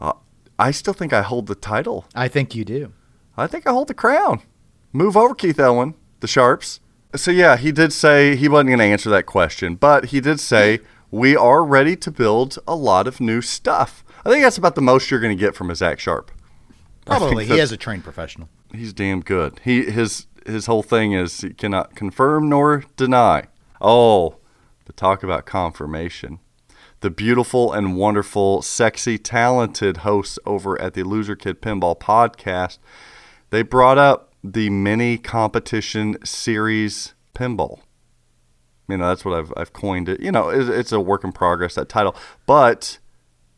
Uh, I still think I hold the title. I think you do. I think I hold the crown. Move over, Keith Elwin, the Sharpes. So yeah, he did say he wasn't going to answer that question, but he did say we are ready to build a lot of new stuff. I think that's about the most you're going to get from a Zach Sharpe. Probably he is a trained professional. He's damn good. He his his whole thing is he cannot confirm nor deny. Oh, but talk about confirmation. The beautiful and wonderful, sexy, talented hosts over at the Loser Kid Pinball podcast, they brought up the Meny competition series pinball. You know, that's what I've I've coined it. You know, it, it's a work in progress that title, but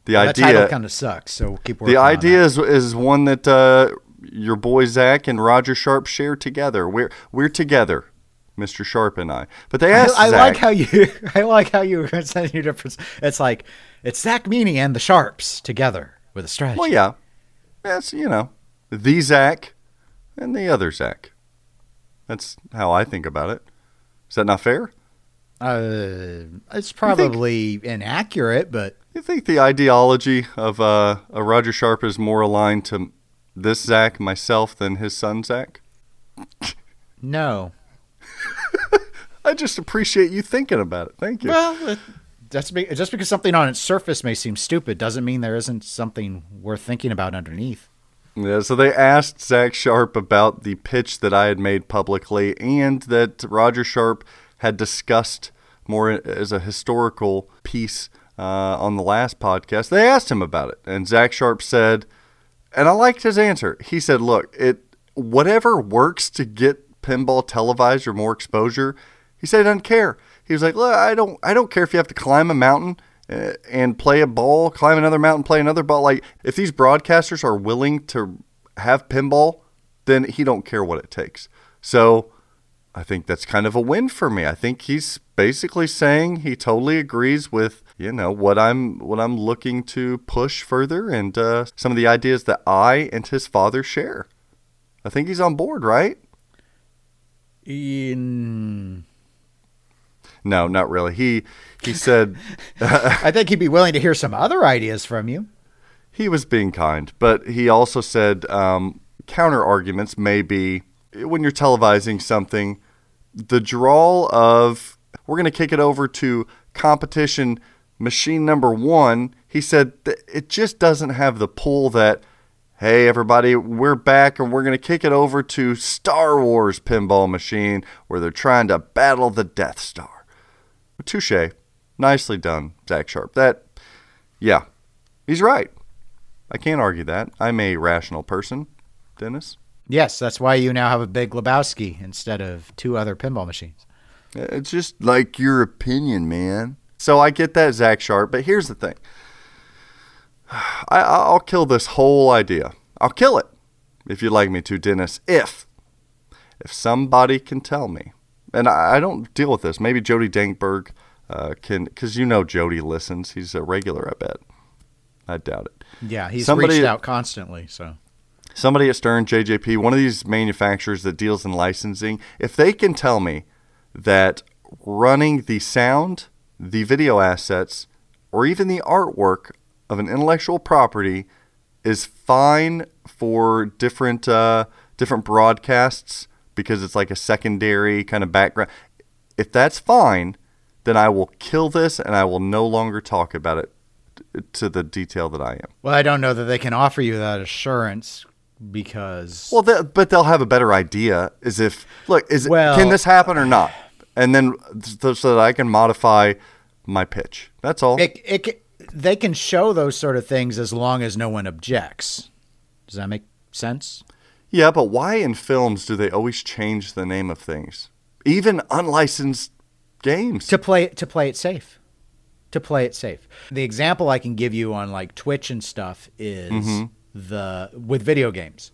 the that idea title kind of sucks. So we'll keep working. the on idea is is one that uh, your boy Zach and Roger Sharpe share together. We're we're together, Mr. Sharpe and I. But they I, asked I Zach, like how you. I like how you send your difference. It's like it's Zach Meny and the Sharpes together with a strategy. well, yeah, that's you know the Zach and the other Zach. That's how I think about it. Is that not fair? Uh, it's probably inaccurate, but You think the ideology of uh, a Roger Sharpe is more aligned to this Zach myself than his son Zach? no. I just appreciate you thinking about it. Thank you. Well, it, that's be, just because something on its surface may seem stupid doesn't mean there isn't something worth thinking about underneath. Yeah, so they asked Zach Sharpe about the pitch that I had made publicly and that Roger Sharpe had discussed more as a historical piece uh, on the last podcast. They asked him about it, and Zach Sharpe said, and I liked his answer. He said, "Look, it whatever works to get pinball televised or more exposure." He said he doesn't care. He was like, "Look, I don't, I don't care if you have to climb a mountain uh, and play a ball, climb another mountain, play another ball. Like, if these broadcasters are willing to have pinball, then he don't care what it takes." So, I think that's kind of a win for me. I think he's basically saying he totally agrees with you know what I'm what I'm looking to push further and uh, some of the ideas that I and his father share. I think he's on board, right? In, No, not really. He he said I think he'd be willing to hear some other ideas from you. he was being kind, but he also said um, counter arguments may be when you're televising something, the drawl of we're going to kick it over to competition machine number one. He said it just doesn't have the pull that. Hey everybody, we're back and we're going to kick it over to Star Wars pinball machine where they're trying to battle the Death Star. Touche. Nicely done, Zach Sharpe. That, yeah, he's right. I can't argue that. I'm a rational person, Dennis. Yes, that's why you now have a big Lebowski instead of two other pinball machines. Uh, it's just like your opinion, man. So I get that, Zach Sharpe, but here's the thing. I, I'll kill this whole idea. I'll kill it if you'd like me to, Dennis. If if somebody can tell me, and I, I don't deal with this. Maybe Jody Dankberg uh, can, because you know Jody listens. He's a regular, I bet. I doubt it. Yeah, he's Somebody- reached out constantly. So somebody at Stern, JJP, one of these manufacturers that deals in licensing, if they can tell me that running the sound, the video assets, or even the artwork of an intellectual property is fine for different uh, different broadcasts because it's like a secondary kind of background. If that's fine, then I will kill this and I will no longer talk about it to the detail that I am. Well, I don't know that they can offer you that assurance because Well, they, but they'll have a better idea. Is if look, is Well- can this happen or not? And then th- so that I can modify my pitch. That's all. it, it they can show those sort of things as long as no one objects. Does that make sense? yeah, but why in films do they always change the name of things, even unlicensed games? To play to play it safe. To play it safe. The example I can give you on like Twitch and stuff is Mm-hmm. the with video games.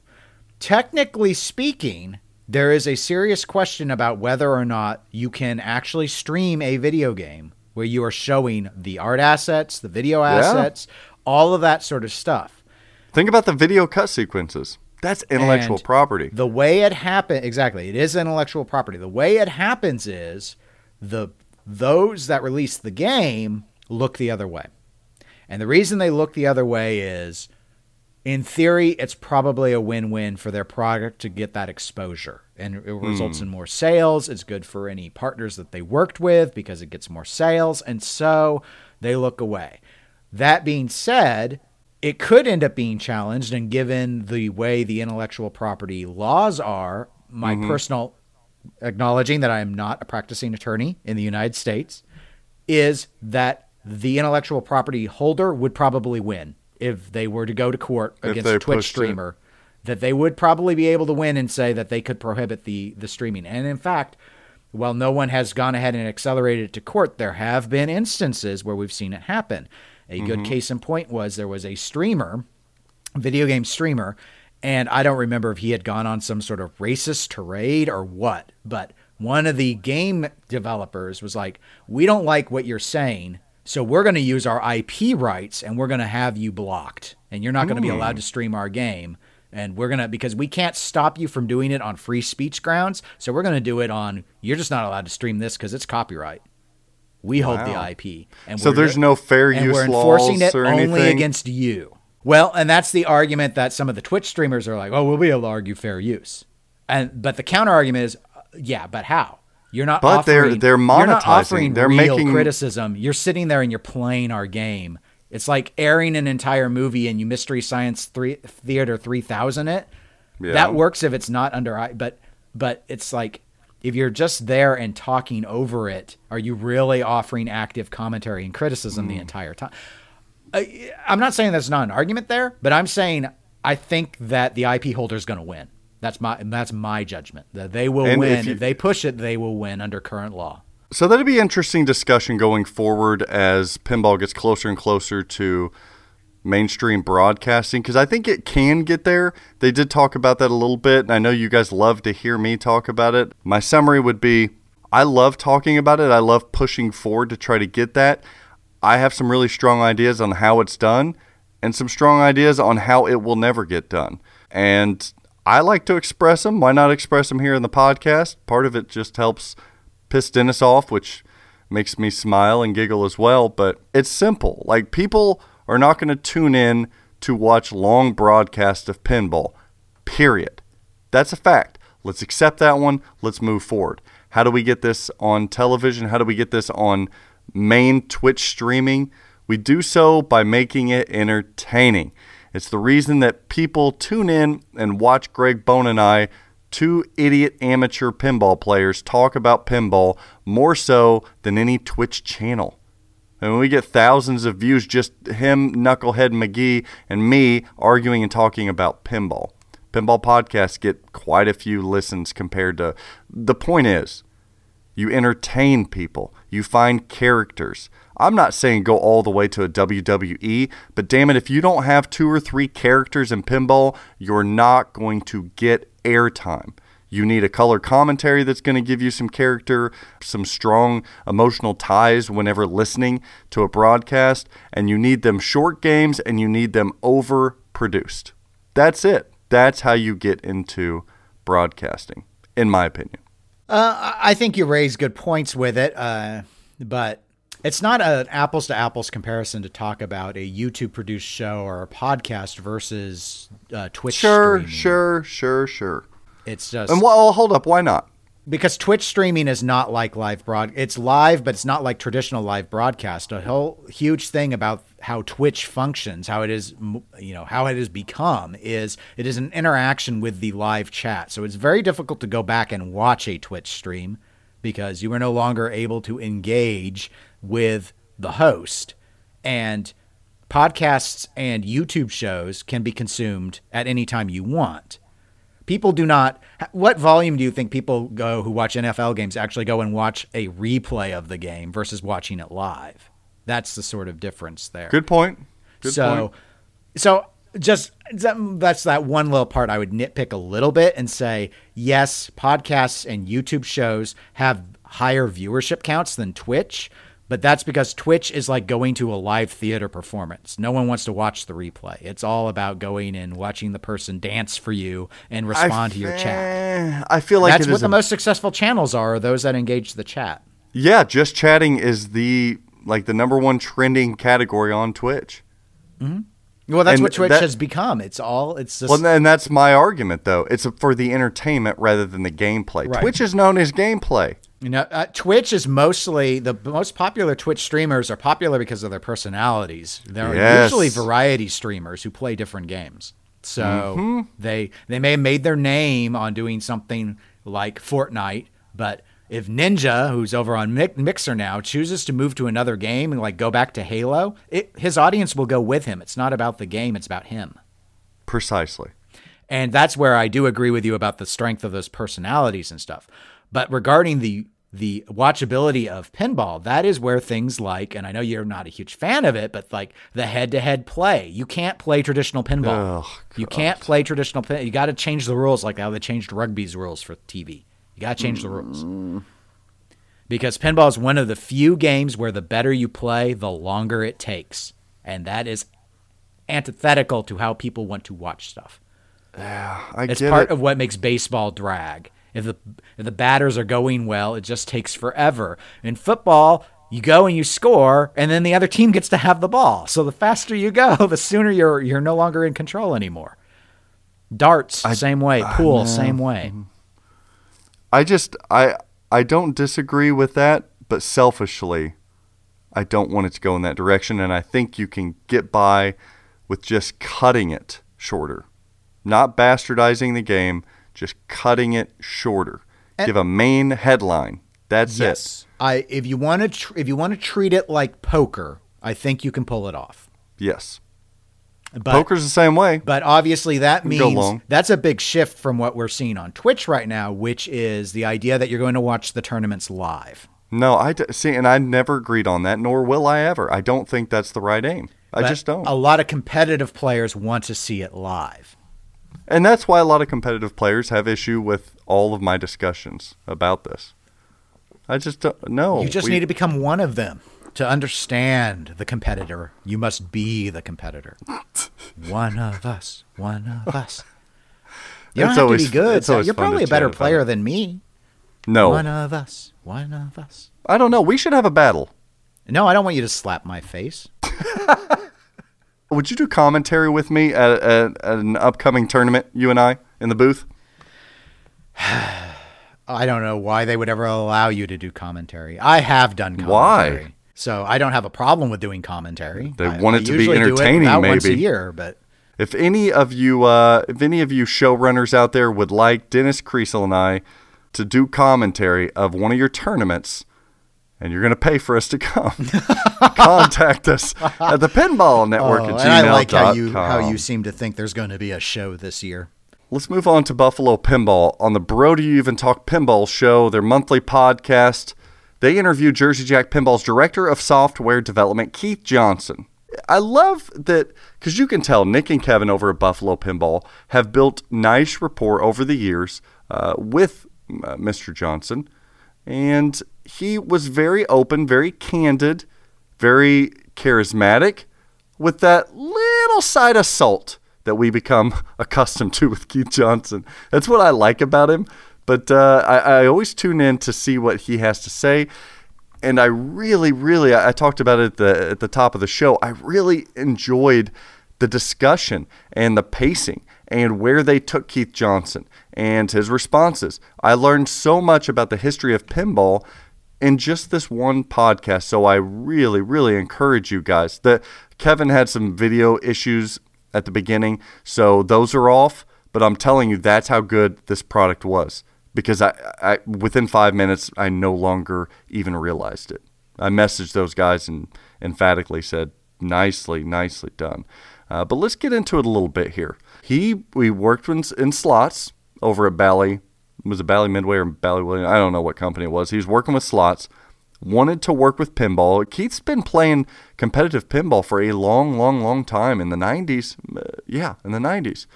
Technically speaking, there is a serious question about whether or not you can actually stream a video game where you are showing the art assets, the video assets, all of that sort of stuff. Think about the video cut sequences. That's intellectual And property. The way it happens, exactly, it is intellectual property. The way it happens is the those that release the game look the other way, and the reason they look the other way is in theory, it's probably a win-win for their product to get that exposure, and it results hmm. in more sales. It's good for any partners that they worked with because it gets more sales, and so they look away. That being said, it could end up being challenged, and given the way the intellectual property laws are, my mm-hmm. personal acknowledging that I am not a practicing attorney in the United States, is that the intellectual property holder would probably win if they were to go to court against a Twitch pushed it. streamer. That they would probably be able to win and say that they could prohibit the the streaming. And in fact, while no one has gone ahead and accelerated it to court, there have been instances where we've seen it happen. A good mm-hmm. case in point was there was a streamer video game streamer, and I don't remember if he had gone on some sort of racist tirade or what, but one of the game developers was like, We don't like what you're saying, so we're going to use our IP rights and we're going to have you blocked, and you're not going to be allowed to stream our game. And we're going to, because we can't stop you from doing it on free speech grounds, so we're going to do it on, you're just not allowed to stream this because it's copyright. We hold Wow. the IP. And So there's no fair and use we're enforcing it only anything? against you. Well, and that's the argument that some of the Twitch streamers are like, "Oh, we'll be able to argue fair use," and but the counter argument is, uh, "Yeah, but how? You're not But they're- offering. they're not monetizing. They're making- criticism. You're sitting there and you're playing our game. It's like airing an entire movie and you Mystery Science three Theater three thousand it. Yeah. That works if it's not under I. But but it's like if you're just there and talking over it, are you really offering active commentary and criticism Hmm. the entire time? I- I'm not saying there's not an argument there, but I'm saying I think that the IP holder is going to win. That's my that's my judgment. That they will And win if you- if they push it. They will win under current law. So that'd be interesting discussion going forward as pinball gets closer and closer to mainstream broadcasting because I think it can get there. They did talk about that a little bit, and I know you guys love to hear me talk about it. My summary would be I love talking about it. I love pushing forward to try to get that. I have some really strong ideas on how it's done and some strong ideas on how it will never get done. And I like to express them. Why not express them here in the podcast? Part of it just helps piss Dennis off, which makes me smile and giggle as well. But it's simple. Like people are not going to tune in to watch long broadcasts of pinball. Period. That's a fact. Let's accept that one. Let's move forward. How do we get this on television? How do we get this on main Twitch streaming? We do so by making it entertaining. It's the reason that people tune in and watch Greg Bone and I, two idiot amateur pinball players, talk about pinball more so than any Twitch channel. And we get thousands of views, just him, Knucklehead McGee, and me arguing and talking about pinball. Pinball podcasts get quite a few listens compared to. The point is, you entertain people, you find characters. I'm not saying go all the way to a WWE, but damn it, if you don't have two or three characters in pinball, you're not going to get airtime. You need a color commentary that's going to give you some character, some strong emotional ties whenever listening to a broadcast, and you need them short games and you need them overproduced. That's it. That's how you get into broadcasting, in my opinion. Uh, I think you raise good points with it, uh, but it's not an apples to apples comparison to talk about a YouTube produced show or a podcast versus uh, Twitch. Sure, streaming. sure, sure, sure. It's just And well, hold up, why not? because Twitch streaming is not like live broad. It's live, but it's not like traditional live broadcast. A whole huge thing about how Twitch functions, how it is, you know, how it has become is it is an interaction with the live chat. So it's very difficult to go back and watch a Twitch stream because you are no longer able to engage with the host. And podcasts and YouTube shows can be consumed at any time you want people do not what volume do you think people go who watch NFL games actually go and watch a replay of the game versus watching it live that's the sort of difference there Good point. Good so point. so just that's that one little part I would nitpick a little bit and say yes podcasts and YouTube shows have higher viewership counts than Twitch but that's because Twitch is like going to a live theater performance. No one wants to watch the replay. It's all about going and watching the person dance for you and respond to your chat. I feel like That's what the a- most successful channels are, are those that engage the chat. Yeah, just chatting is the like the number one trending category on Twitch. Mm-hmm. Well, that's And what Twitch that- has become. It's all. It's just. Well, and that's my argument, though. It's for the entertainment rather than the gameplay. Right. Twitch is known as gameplay. You know, uh, Twitch is mostly the most popular Twitch streamers are popular because of their personalities. They're Yes. usually variety streamers who play different games. So Mm-hmm. they they may have made their name on doing something like Fortnite, but if Ninja, who's over on Mi- Mixer now, chooses to move to another game and like go back to Halo, it, his audience will go with him. It's not about the game; it's about him. Precisely. And that's where I do agree with you about the strength of those personalities and stuff. But regarding the the watchability of pinball, that is where things like, and I know you're not a huge fan of it, but like the head to head play. You can't play traditional pinball. Oh, you can't play traditional pin. You got to change the rules like how they changed rugby's rules for TV. You got to change the mm. rules. Because pinball is one of the few games where the better you play, the longer it takes. And that is antithetical to how people want to watch stuff. Yeah, I It's part it. of what makes baseball drag. If the if the batters are going well, it just takes forever. In football, you go and you score, and then the other team gets to have the ball. So the faster you go, the sooner you're you're no longer in control anymore. Darts, same way. Ah, Pool, same mm-hmm. way. I just I I don't disagree with that, but selfishly, I don't want it to go in that direction, and I think you can get by with just cutting it shorter, not bastardizing the game, just cutting it shorter. Give a main headline. That's it. I if you want to tr- if you want to treat it like poker, I think you can pull it off. Yes. But, Poker's the same way. But obviously, that means that's a big shift from what we're seeing on Twitch right now, which is the idea that you're going to watch the tournaments live. No, I d- see, and I never agreed on that, nor will I ever. I don't think that's the right aim. I But just don't. A lot of competitive players want to see it live. And that's why a lot of competitive players have issue with all of my discussions about this. I just don't know. You just need to become one of them to understand the competitor. You must be the competitor. one of us. One of us. You don't It's have always- to be good. always You're probably a better player than me. No, One of us. One of us. I don't know. We should have a battle. No, I don't want you to slap my face. Would you do commentary with me at, at, at an upcoming tournament, you and I, in the booth? I don't know why they would ever allow you to do commentary. I have done Why? commentary. So I don't have a problem with doing commentary. They I- want I it to be entertaining, about once a maybe. year, but If any of you, uh, if any of you showrunners out there would like Dennis Kriesel and I to do commentary of one of your tournaments, and you're going to pay for us to come, contact us at the Pinball Network Oh, at and I like how you how you seem to think there's going to be a show this year. Let's move on to Buffalo Pinball. On the Bro Do You Even Talk Pinball show, their monthly podcast, they interview Jersey Jack Pinball's director of software development, Keith Johnson. I love that because you can tell Nick and Kevin over at Buffalo Pinball have built nice rapport over the years uh, with uh, Mr. Johnson. And he was very open, very candid, very charismatic with that little side of salt that we become accustomed to with Keith Johnson. That's what I like about him. But uh, I, I always tune in to see what he has to say. And I really, really, I I talked about it at the, at the top of the show. I really enjoyed the discussion and the pacing and where they took Keith Johnson and his responses. I learned so much about the history of pinball in just this one podcast. So I really, really encourage you guys. That Kevin had some video issues at the beginning, so those are off. But I'm telling you, that's how good this product was because I, I within five minutes, I no longer even realized it. I messaged those guys and emphatically said, "Nicely, nicely done." Uh, but let's get into it a little bit here. He we worked in, in slots over at Bally. Was it Bally Midway or Bally William? I don't know what company it was. He was working with slots. Wanted to work with pinball. Keith's been playing competitive pinball for a long, long, long time in the 90s. Uh, yeah, in the 90s.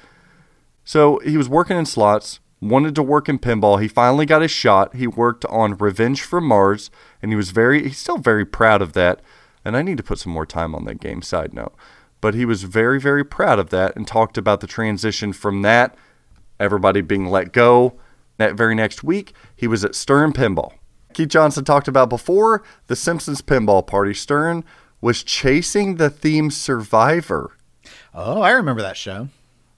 So he was working in slots, wanted to work in pinball. He finally got his shot. He worked on Revenge from Mars, and he was very, he's still very proud of that. And I need to put some more time on that game, side note. But he was very, very proud of that and talked about the transition from that, everybody being let go. That very next week, he was at Stern Pinball. Keith Johnson talked about before the Simpsons Pinball Party. Stern was chasing the theme Survivor. Oh, I remember that show.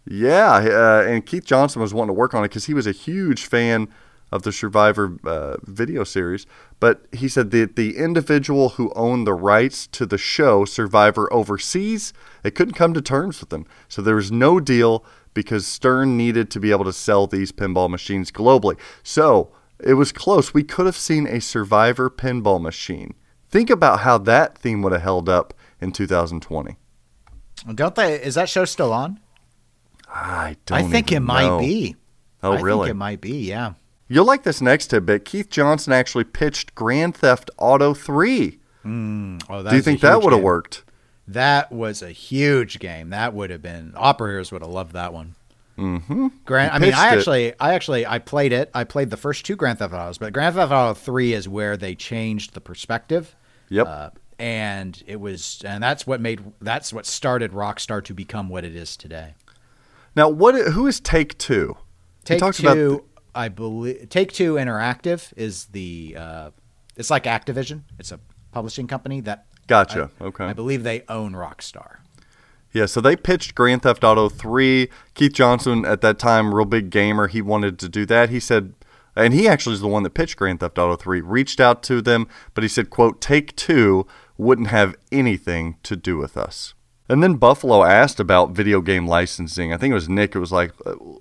Yeah, uh, and Keith Johnson was wanting to work on it because he was a huge fan of the Survivor uh, video series. But he said that the individual who owned the rights to the show Survivor overseas, they couldn't come to terms with them. So there was no deal because Stern needed to be able to sell these pinball machines globally. So it was close. We could have seen a Survivor pinball machine. Think about how that theme would have held up in 2020. Don't they? Is that show still on? I don't. I think it even might know. be. Oh, I really? think it might be. Yeah. You'll like this next tidbit. Keith Johnson actually pitched Grand Theft Auto 3. Oh, that Do you think that would have worked? That was a huge game. That would have been operators would have loved that one. Mm-hmm. Grand. I mean, I it. actually, I actually, I played it. I played the first two Grand Theft Autos, but Grand Theft Auto Three is where they changed the perspective. Yep. Uh, and it was, and that's what made, that's what started Rockstar to become what it is today. now, what? who is Take Two? He Take talks Two, about- I believe, Take Two Interactive is the, uh, it's like Activision. It's a publishing company that. Gotcha. I, okay. I believe they own Rockstar. Yeah, so they pitched Grand Theft Auto 3. Keith Johnson, at that time, real big gamer, he wanted to do that. He said, and he actually is the one that pitched Grand Theft Auto 3, reached out to them, but he said, quote, Take Two wouldn't have anything to do with us. And then Buffalo asked about video game licensing. I think it was Nick. It was like,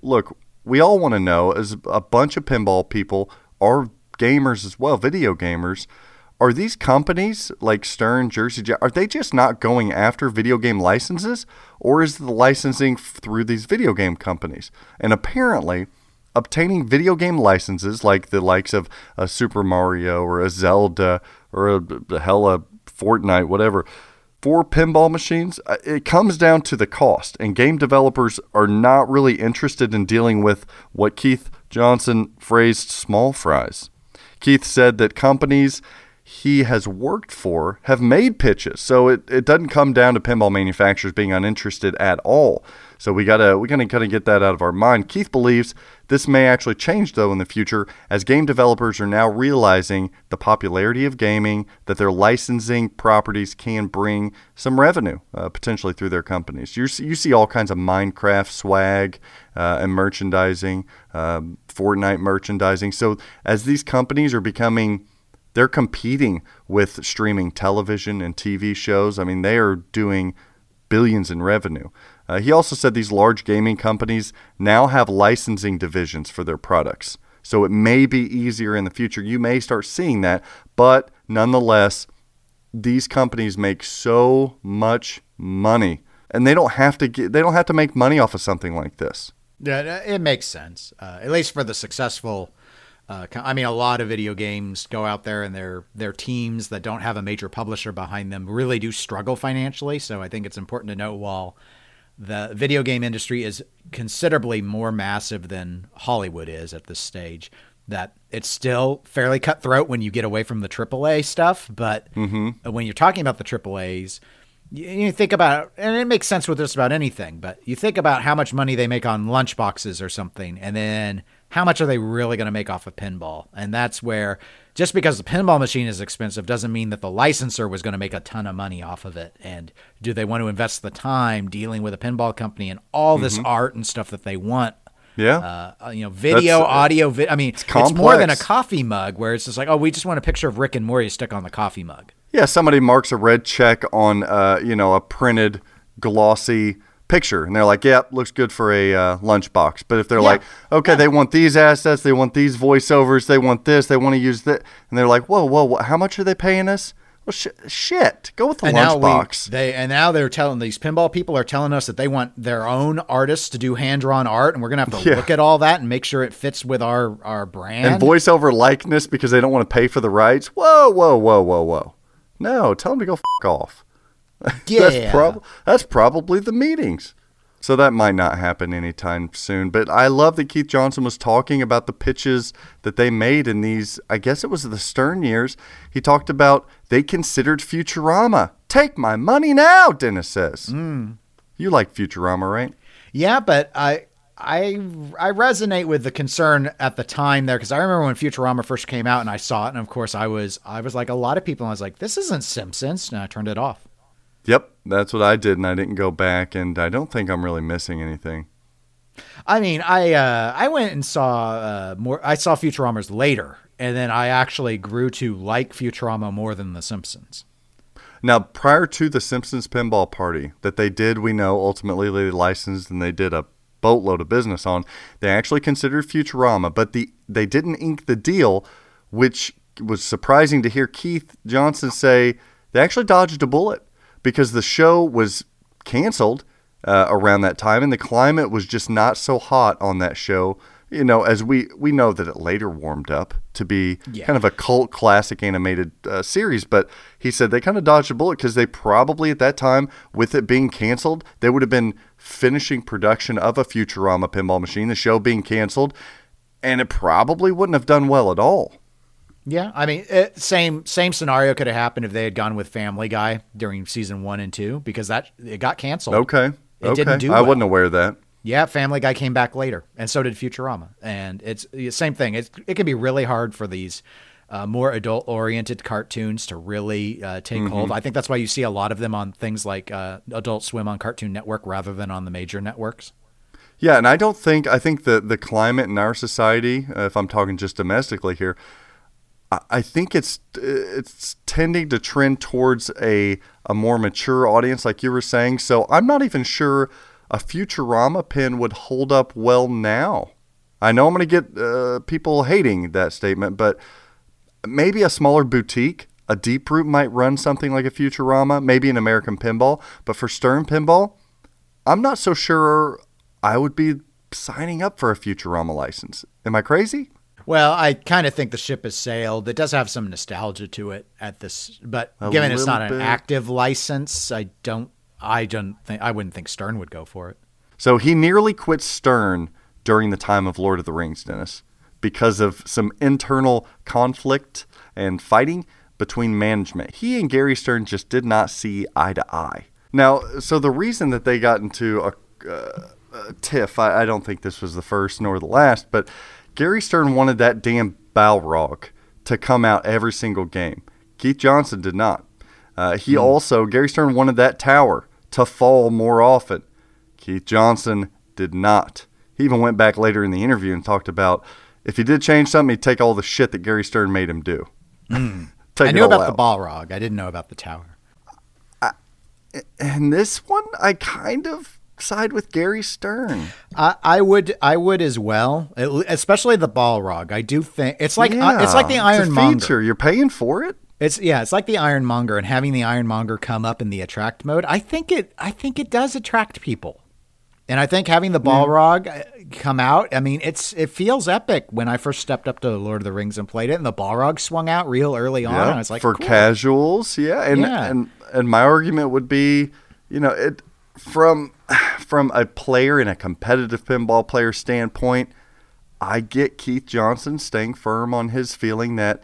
look, we all want to know, as a bunch of pinball people are gamers as well, video gamers. Are these companies like Stern, Jersey Jack, are they just not going after video game licenses? Or is the licensing through these video game companies? And apparently, obtaining video game licenses like the likes of a Super Mario or a Zelda or a, a hell a Fortnite, whatever, for pinball machines, uh, it comes down to the cost. And game developers are not really interested in dealing with what Keith Johnson phrased small fries. Keith said that companies he has worked for have made pitches. So it, it doesn't come down to pinball manufacturers being uninterested at all. So we gotta we gotta kind of get that out of our mind. Keith believes this may actually change though in the future as game developers are now realizing the popularity of gaming that their licensing properties can bring some revenue uh, potentially through their companies. You see, you see all kinds of Minecraft swag uh, and merchandising, um, Fortnite merchandising. So as these companies are becoming they're competing with streaming television and TV shows. I mean, they are doing billions in revenue. Uh, he also said these large gaming companies now have licensing divisions for their products. So it may be easier in the future. You may start seeing that, but nonetheless, these companies make so much money and they don't have to get, they don't have to make money off of something like this. Yeah, it makes sense. Uh, at least for the successful. Uh, I mean, a lot of video games go out there, and their their teams that don't have a major publisher behind them really do struggle financially. So I think it's important to note while the video game industry is considerably more massive than Hollywood is at this stage, that it's still fairly cutthroat when you get away from the AAA stuff. But mm-hmm. when you're talking about the AAA's, you, you think about, and it makes sense with just about anything, but you think about how much money they make on lunchboxes or something, and then how much are they really going to make off of pinball? And that's where just because the pinball machine is expensive doesn't mean that the licensor was going to make a ton of money off of it. And do they want to invest the time dealing with a pinball company and all this art and stuff that they want? Yeah. Uh, you know, video, That's, uh, audio. Vi- I mean, it's, more than a coffee mug where it's just like, oh, we just want a picture of Rick and Morty stuck on the coffee mug. Yeah, somebody marks a red check on, uh, you know, a printed glossy picture, and they're like, "Yep, looks good for a uh, lunchbox." But if they're like, "Okay, they want these assets, they want these voiceovers, they want this, they want to use that," and they're like, "Whoa, whoa, whoa how much are they paying us?" Well, sh- shit, go with the and lunchbox. they and now they're telling these pinball people are telling us that they want their own artists to do hand drawn art, and we're gonna have to Yeah. look at all that and make sure it fits with our our brand. and voiceover likeness because they don't want to pay for the rights. Whoa, whoa, whoa, whoa, whoa! No, tell them to go f- off. yeah, that's, prob- that's probably the meetings. So that might not happen anytime soon. But I love that Keith Johnson was talking about the pitches that they made in these, I guess it was the Stern years. He talked about they considered Futurama. Take my money now, Dennis says. Hmm. You like Futurama, right? Yeah, but I I I resonate with the concern at the time there because I remember when Futurama first came out and I saw it, and of course I was I was like a lot of people. I was like, this isn't Simpsons, and I turned it off. Yep, that's what I did, and I didn't go back, and I don't think I'm really missing anything. I mean, I uh, I went and saw uh, more. I saw Futuramas later, and then I actually grew to like Futurama more than The Simpsons. Now, prior to the Simpsons pinball party that they did, we know ultimately they licensed and they did a boatload of business on. They actually considered Futurama, but the they didn't ink the deal, which was surprising to hear Keith Johnson say they actually dodged a bullet because the show was canceled uh, around that time and the climate was just not so hot on that show you know, as we we know that it later warmed up to be Yeah. kind of a cult classic animated uh, series, but he said they kind of dodged a bullet because they probably at that time, with it being canceled, they would have been finishing production of a Futurama pinball machine, the show being canceled, and it probably wouldn't have done well at all. Yeah, I mean, it, same same scenario could have happened if they had gone with Family Guy during season one and two because that it got canceled. Okay, It okay, didn't do I well. wasn't aware of that. Yeah, Family Guy came back later, and so did Futurama. And it's the same thing. It it can be really hard for these uh, more adult oriented cartoons to really uh, take Mm-hmm. hold. I think that's why you see a lot of them on things like uh, Adult Swim on Cartoon Network rather than on the major networks. Yeah, and I don't think I think the the climate in our society, uh, if I'm talking just domestically here, I, think it's it's tending to trend towards a a more mature audience, like you were saying. So I'm not even sure a Futurama pin would hold up well now. I know I'm going to get uh, people hating that statement, but maybe a smaller boutique, a Deep Root might run something like a Futurama, maybe an American Pinball. But for Stern Pinball, I'm not so sure I would be signing up for a Futurama license. Am I crazy? Well, I kind of think the ship has sailed. It does have some nostalgia to it at this, but A given it's not an bit. active license, I don't, I don't think, I wouldn't think Stern would go for it. So he nearly quit Stern during the time of Lord of the Rings, Dennis, because of some internal conflict and fighting between management. He and Gary Stern just did not see eye to eye. Now, so the reason that they got into a, uh, a tiff, I, I don't think this was the first nor the last, but Gary Stern wanted that damn Balrog to come out every single game. Keith Johnson did not. Uh, he also, Gary Stern wanted that tower to fall more often. Keith Johnson did not. He even went back later in the interview and talked about if he did change something, he'd take all the shit that Gary Stern made him do. Take I knew about out. the Balrog. I didn't know about the tower. And this one, I kind of side with Gary Stern. I, I would, I would as well, It- especially the Balrog. I do think it's like uh, it's like the Yeah, it's a Ironmonger. You're paying for it. It's yeah, it's like the Ironmonger and having the Ironmonger come up in the attract mode. I think it I think it does attract people. And I think having the Balrog uh, come out, I mean, it's it feels epic when I first stepped up to Lord of the Rings and played it and the Balrog swung out real early on. and I was like, for cool. casuals, yeah. And, Yeah. and and my argument would be, you know, it from from a player and a competitive pinball player standpoint, I get Keith Johnson staying firm on his feeling that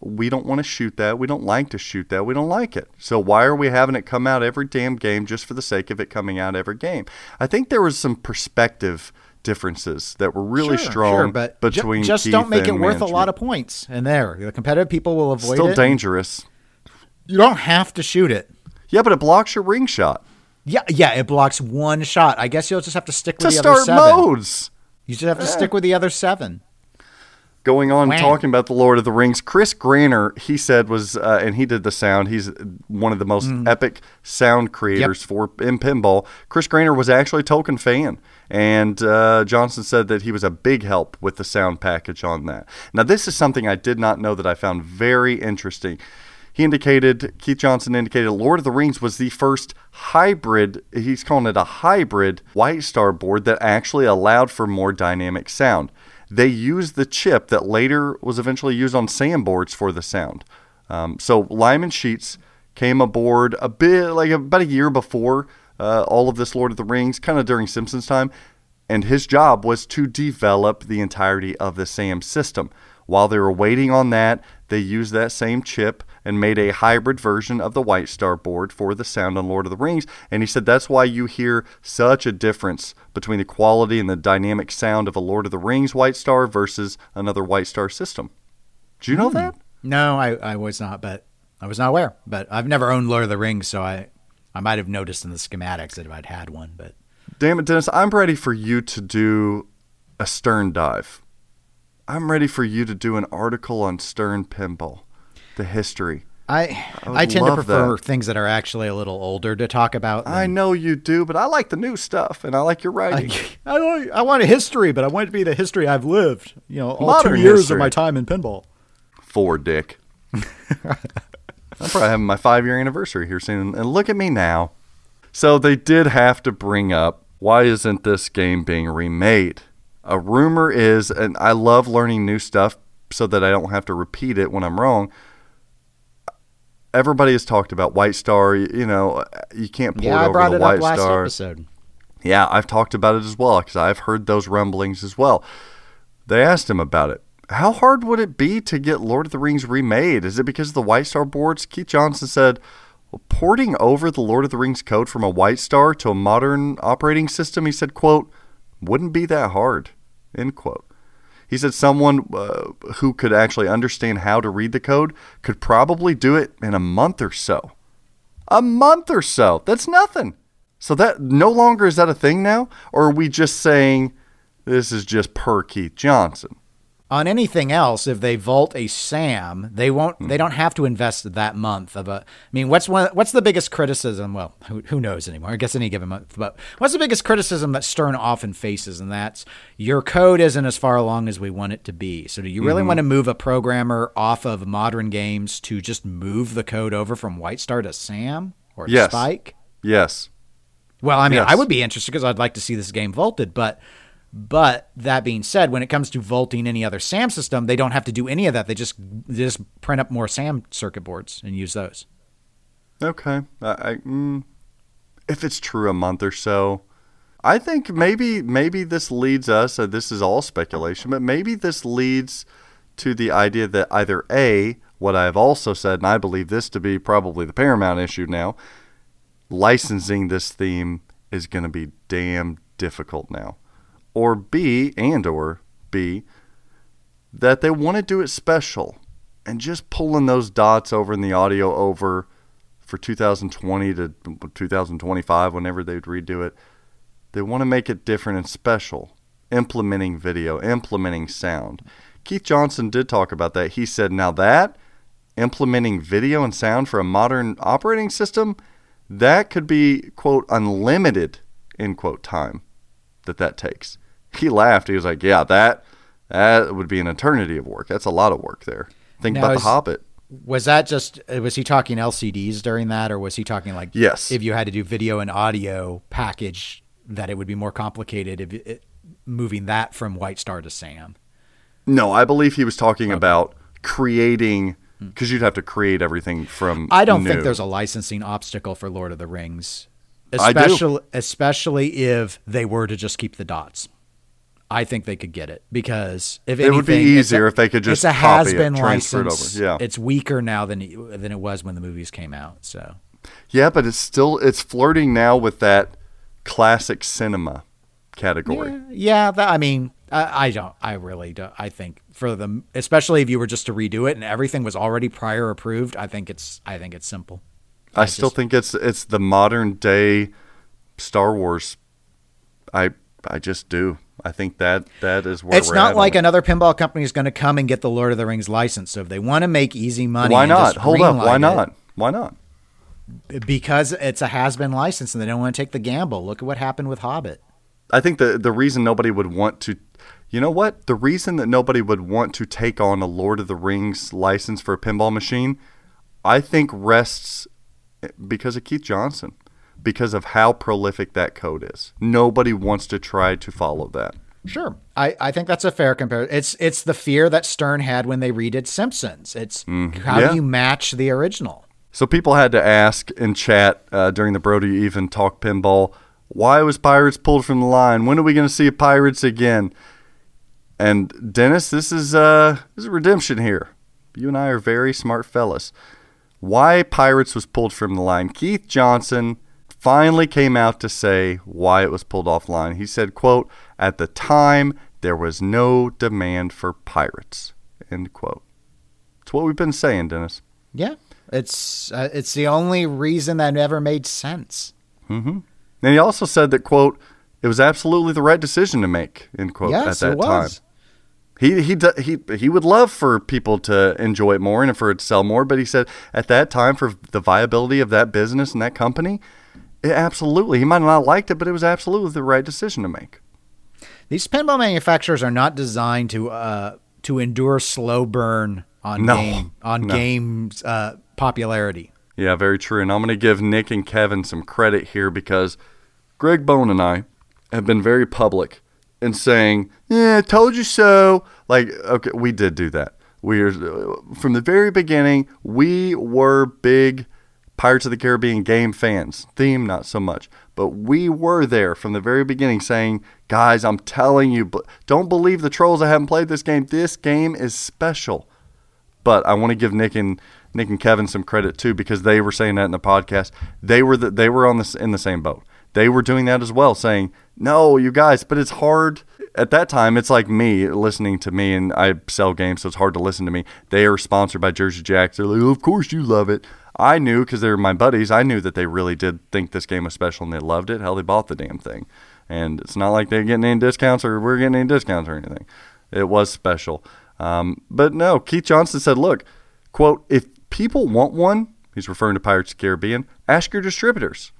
we don't want to shoot that. We don't like to shoot that. We don't like it. So why are we having it come out every damn game just for the sake of it coming out every game? I think there was some perspective differences that were really Sure, strong sure, but ju- between just Keith don't make it worth a lot of points. And there, the competitive people will avoid Still it. dangerous. You don't have to shoot it. Yeah, but it blocks your ring shot. Yeah, yeah, it blocks one shot. I guess you'll just have to stick with to the other start seven. modes. You just have to stick with the other seven. Going on Wow. talking about the Lord of the Rings, Chris Granner, he said was, uh, and he did the sound. He's one of the most Mm. epic sound creators for in pinball. Chris Granner was actually a Tolkien fan, and uh, Johnson said that he was a big help with the sound package on that. Now, this is something I did not know that I found very interesting. He indicated, Keith Johnson indicated, Lord of the Rings was the first hybrid, he's calling it a hybrid White Star board that actually allowed for more dynamic sound. They used the chip that later was eventually used on SAM boards for the sound. Um, so Lyman Sheets came aboard a bit, like about a year before uh, all of this Lord of the Rings, kind of during Simpsons time, and his job was to develop the entirety of the SAM system. While they were waiting on that, they used that same chip and made a hybrid version of the White Star board for the sound on Lord of the Rings. And he said that's why you hear such a difference between the quality and the dynamic sound of a Lord of the Rings White Star versus another White Star system. Do you know hmm. that? No, I, I was not, but I was not aware. But I've never owned Lord of the Rings, so I I might have noticed in the schematics that I'd had one, but Damn it, Dennis, I'm ready for you to do a Stern dive. I'm ready for you to do an article on Stern pinball, the history. I would I, tend to prefer that. things that are actually a little older to talk about. I know you do, but I like the new stuff and I like your writing. I, want, I want a history, but I want it to be the history I've lived. You know, all Modern two years history. of my time in pinball. Four, Dick. I'm probably having my five year anniversary here soon, and look at me now. So they did have to bring up why isn't this game being remade? A rumor is, and I love learning new stuff so that I don't have to repeat it when I'm wrong. Everybody has talked about White Star. You, know, uh, you can't port over White Star. Yeah, I over brought the it White up last Star. episode. Yeah, I've talked about it as well because I've heard those rumblings as well. They asked him about it. How hard would it be to get Lord of the Rings remade? Is it because of the White Star boards? Keith Johnson said, well, porting over the Lord of the Rings code from a White Star to a modern operating system, he said, quote, wouldn't be that hard, end quote. He said someone uh, who could actually understand how to read the code could probably do it in a month or so. A month or so. That's nothing. So that no longer is that a thing now, or are we just saying this is just per Keith Johnson? On anything else, if they vault a SAM, they won't. Hmm. They don't have to invest that month of a. I mean, what's one? What's the biggest criticism? Well, who, who knows anymore? I guess any given month. But what's the biggest criticism that Stern often faces, and that's your code isn't as far along as we want it to be. So, do you Mm-hmm. really want to move a programmer off of modern games to just move the code over from White Star to SAM or Yes. Spike? Yes. Well, I mean, Yes. I would be interested because I'd like to see this game vaulted, but but that being said, when it comes to vaulting any other SAM system, they don't have to do any of that. They just they just print up more SAM circuit boards and use those. Okay. I, I mm, if it's true a month or so, I think maybe maybe this leads us. Uh, this is all speculation, but maybe this leads to the idea that either a what I have also said, and I believe this to be probably the paramount issue now, licensing this theme is going to be damn difficult now, or b and or b that they want to do it special and just pulling those dots over in the audio over for 2020 to 2025 whenever they'd redo it they want to make it different and special implementing video implementing sound. Keith johnson did talk about that. He said now that implementing video and sound for a modern operating system that could be quote unlimited end quote time that that takes he laughed he was like yeah that that would be an eternity of work that's a lot of work there think Now about the hobbit Was that just uh, was he talking LCDs during that, or was he talking like Yes. if you had to do video and audio package that it would be more complicated if it, moving that from White Star to SAM? No, I believe he was talking about creating because you'd have to create everything from. I don't new. think there's a licensing obstacle for Lord of the Rings, especially especially if they were to just keep the dots. I think they could get it because if It would be easier a- if they could just it's a copy it, has-been transfer it over. license. Yeah. it's weaker now than it, than it was when the movies came out. So Yeah, but it's still it's flirting now with that classic cinema category. yeah, yeah that, I mean, I, I don't. I really don't. I think for them, especially if you were just to redo it and everything was already prior approved, I think it's I think it's simple. I, still just- think it's it's the modern day Star Wars. I I just do. I think that that is where it's not like another pinball company is going to come and get the Lord of the Rings license. So if they want to make easy money, Why not? Hold up. Why greenlight it- not? Why not? Because it's a has-been license, and they don't want to take the gamble. Look at what happened with Hobbit. I think the the reason nobody would want to, you know what? The reason that nobody would want to take on a Lord of the Rings license for a pinball machine, I think rests eh, because of Keith Johnson, because of how prolific that code is. Nobody wants to try to follow that. Sure, I, I think that's a fair comparison. It's it's the fear that Stern had when they redid Simpsons. It's how Mm-hmm. yeah. do you match the original? So people had to ask in chat uh, during the Brody Even Talk Pinball, why was Pirates pulled from the line? When are we going to see Pirates again? And Dennis, this is uh, this is redemption here. You and I are very smart fellas. Why Pirates was pulled from the line? Keith Johnson finally came out to say why it was pulled offline. He said, "quote At the time, there was no demand for Pirates." End quote. It's what we've been saying, Dennis. Yeah, It's uh, it's the only reason that ever made sense. And he also said that quote, it was absolutely the right decision to make. End quote. Yes, at that it was. time. He he he he would love for people to enjoy it more and for it to sell more, but he said at that time for the viability of that business and that company, it absolutely he might not have liked it, but it was absolutely the right decision to make. These pinball manufacturers are not designed to uh, to endure slow burn on No, game on no. games uh, popularity. Yeah, very true. And I'm going to give Nick and Kevin some credit here because Greg Bone and I have been very public in saying, "Yeah, told you so." Like, okay, we did do that. We are from the very beginning. We were big Pirates of the Caribbean game fans. Theme, not so much, but we were there from the very beginning, saying, "Guys, I'm telling you, don't believe the trolls. I haven't played this game. This game is special." But I want to give Nick and Nick and Kevin some credit too because they were saying that in the podcast. They were the, they were on this in the same boat. They were doing that as well, saying, "No, you guys." But it's hard at that time. It's like me listening to me, and I sell games, so it's hard to listen to me. They are sponsored by Jersey Jacks. They're like, "Of course you love it." I knew because they were my buddies. I knew that they really did think this game was special and they loved it. Hell, they bought the damn thing, and it's not like they're getting any discounts or we're getting any discounts or anything. It was special. Um, but no, Keith Johnson said, look, quote, if people want one, he's referring to Pirates of the Caribbean, ask your distributors.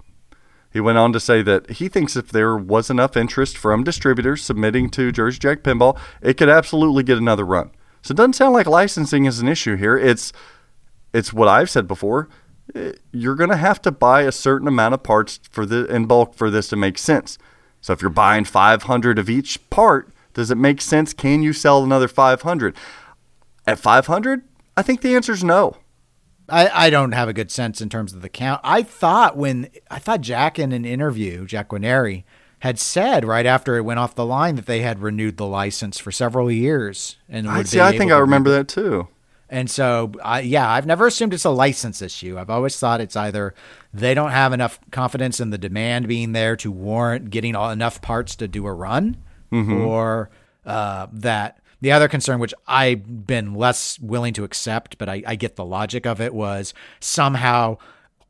He went on to say that he thinks if there was enough interest from distributors submitting to Jersey Jack Pinball, it could absolutely get another run. So it doesn't sound like licensing is an issue here. It's it's what I've said before. Eh, You're going to have to buy a certain amount of parts for the in bulk for this to make sense. So if you're buying 500 of each part, does it make sense? Can you sell another 500? At 500, I think the answer is no. I, I don't have a good sense in terms of the count. I thought when I thought Jack in an interview, Jack Guarnieri had said right after it went off the line that they had renewed the license for several years and I would see. I think I remember that too. And so, I, yeah, I've never assumed it's a license issue. I've always thought it's either they don't have enough confidence in the demand being there to warrant getting all, enough parts to do a run, or uh, that the other concern, which I've been less willing to accept, but I, I get the logic of it, was somehow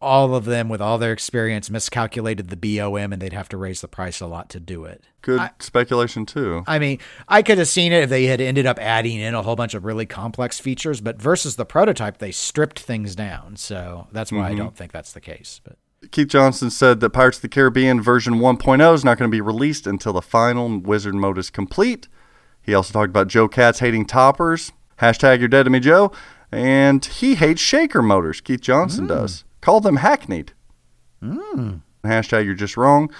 all of them, with all their experience, miscalculated the BOM and they'd have to raise the price a lot to do it. Good speculation too. I mean, I could have seen it if they had ended up adding in a whole bunch of really complex features, but versus the prototype, they stripped things down. So that's why I mm-hmm. don't think that's the case. But Keith Johnson said that Pirates of the Caribbean version 1.0 is not going to be released until the final Wizard mode is complete. He also talked about Joe Katz hating toppers. Hashtag you're dead to me, Joe. And he hates shaker motors. Keith Johnson hmm. does. Call them hackneyed. Hmm. Hashtag you're just wrong.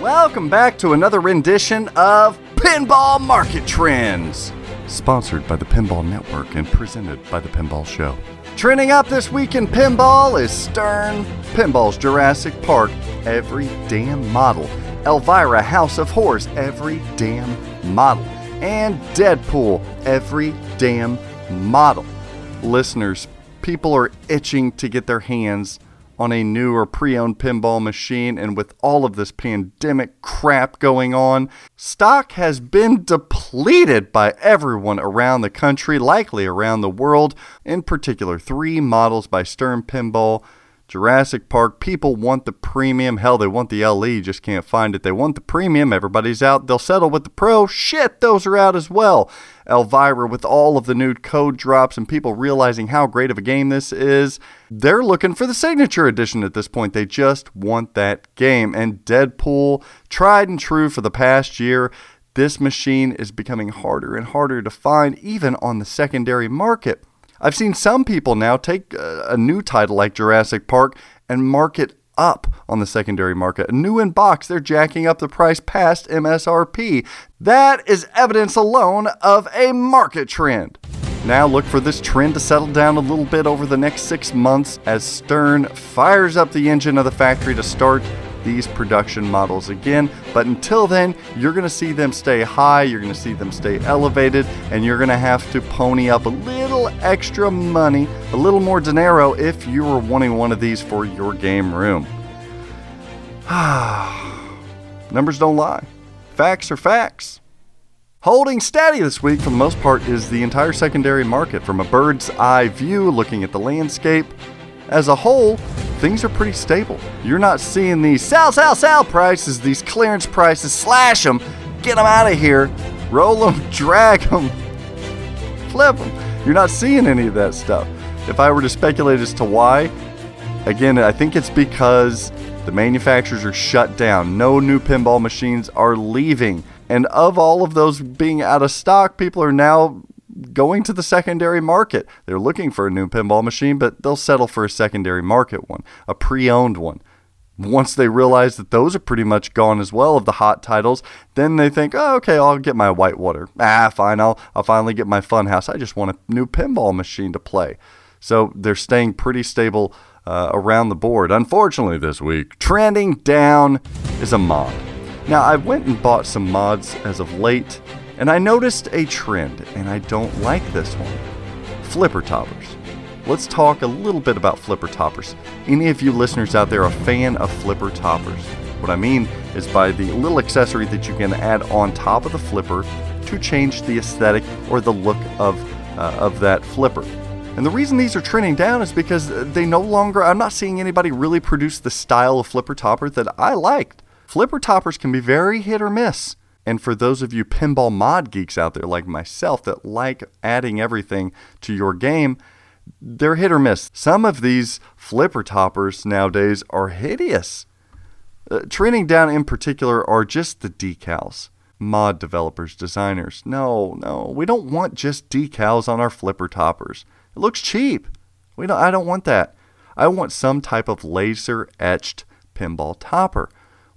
Welcome back to another rendition of Pinball Market Trends, sponsored by the Pinball Network and presented by the Pinball Show. Trending up this week in pinball is Stern, Pinball's Jurassic Park, every damn model, Elvira House of Horrors, every damn model, and Deadpool, every damn model. Listeners, people are itching to get their hands on a new or pre owned pinball machine, and with all of this pandemic crap going on, stock has been depleted by everyone around the country, likely around the world. In particular, three models by Stern Pinball. Jurassic Park, people want the premium. Hell, they want the LE, just can't find it. They want the premium. Everybody's out. They'll settle with the pro. Shit, those are out as well. Elvira, with all of the new code drops and people realizing how great of a game this is, they're looking for the signature edition at this point. They just want that game. And Deadpool, tried and true for the past year, this machine is becoming harder and harder to find, even on the secondary market. I've seen some people now take a, a new title like Jurassic Park and mark it up on the secondary market. New in box, they're jacking up the price past MSRP. That is evidence alone of a market trend. Now look for this trend to settle down a little bit over the next six months as Stern fires up the engine of the factory to start these production models again. But until then, you're going to see them stay high, you're going to see them stay elevated, and you're going to have to pony up a little extra money, a little more dinero if you are wanting one of these for your game room. Numbers don't lie, facts are facts. Holding steady this week, for the most part, is the entire secondary market. From a bird's eye view, looking at the landscape, as a whole, things are pretty stable. You're not seeing these sell, sell, sell prices, these clearance prices, slash them, get them out of here, roll them, drag them, flip them. You're not seeing any of that stuff. If I were to speculate as to why, again, I think it's because the manufacturers are shut down. No new pinball machines are leaving. And of all of those being out of stock, people are now going to the secondary market. They're looking for a new pinball machine, but they'll settle for a secondary market one, a pre owned one. Once they realize that those are pretty much gone as well of the hot titles, then they think, oh, okay, I'll get my Whitewater. Ah, fine, I'll, I'll finally get my Funhouse. I just want a new pinball machine to play. So they're staying pretty stable uh, around the board. Unfortunately, this week, trending down is a mod. Now, I went and bought some mods as of late, and I noticed a trend, and I don't like this one flipper toppers. Let's talk a little bit about flipper toppers. Any of you listeners out there a fan of flipper toppers? What I mean is by the little accessory that you can add on top of the flipper to change the aesthetic or the look of, uh, of that flipper. And the reason these are trending down is because they no longer, I'm not seeing anybody really produce the style of flipper topper that I liked. Flipper toppers can be very hit or miss. And for those of you pinball mod geeks out there like myself that like adding everything to your game, they're hit or miss. Some of these flipper toppers nowadays are hideous. Uh, trending down in particular are just the decals. Mod developers, designers. No, no, we don't want just decals on our flipper toppers. It looks cheap. We don't, I don't want that. I want some type of laser etched pinball topper.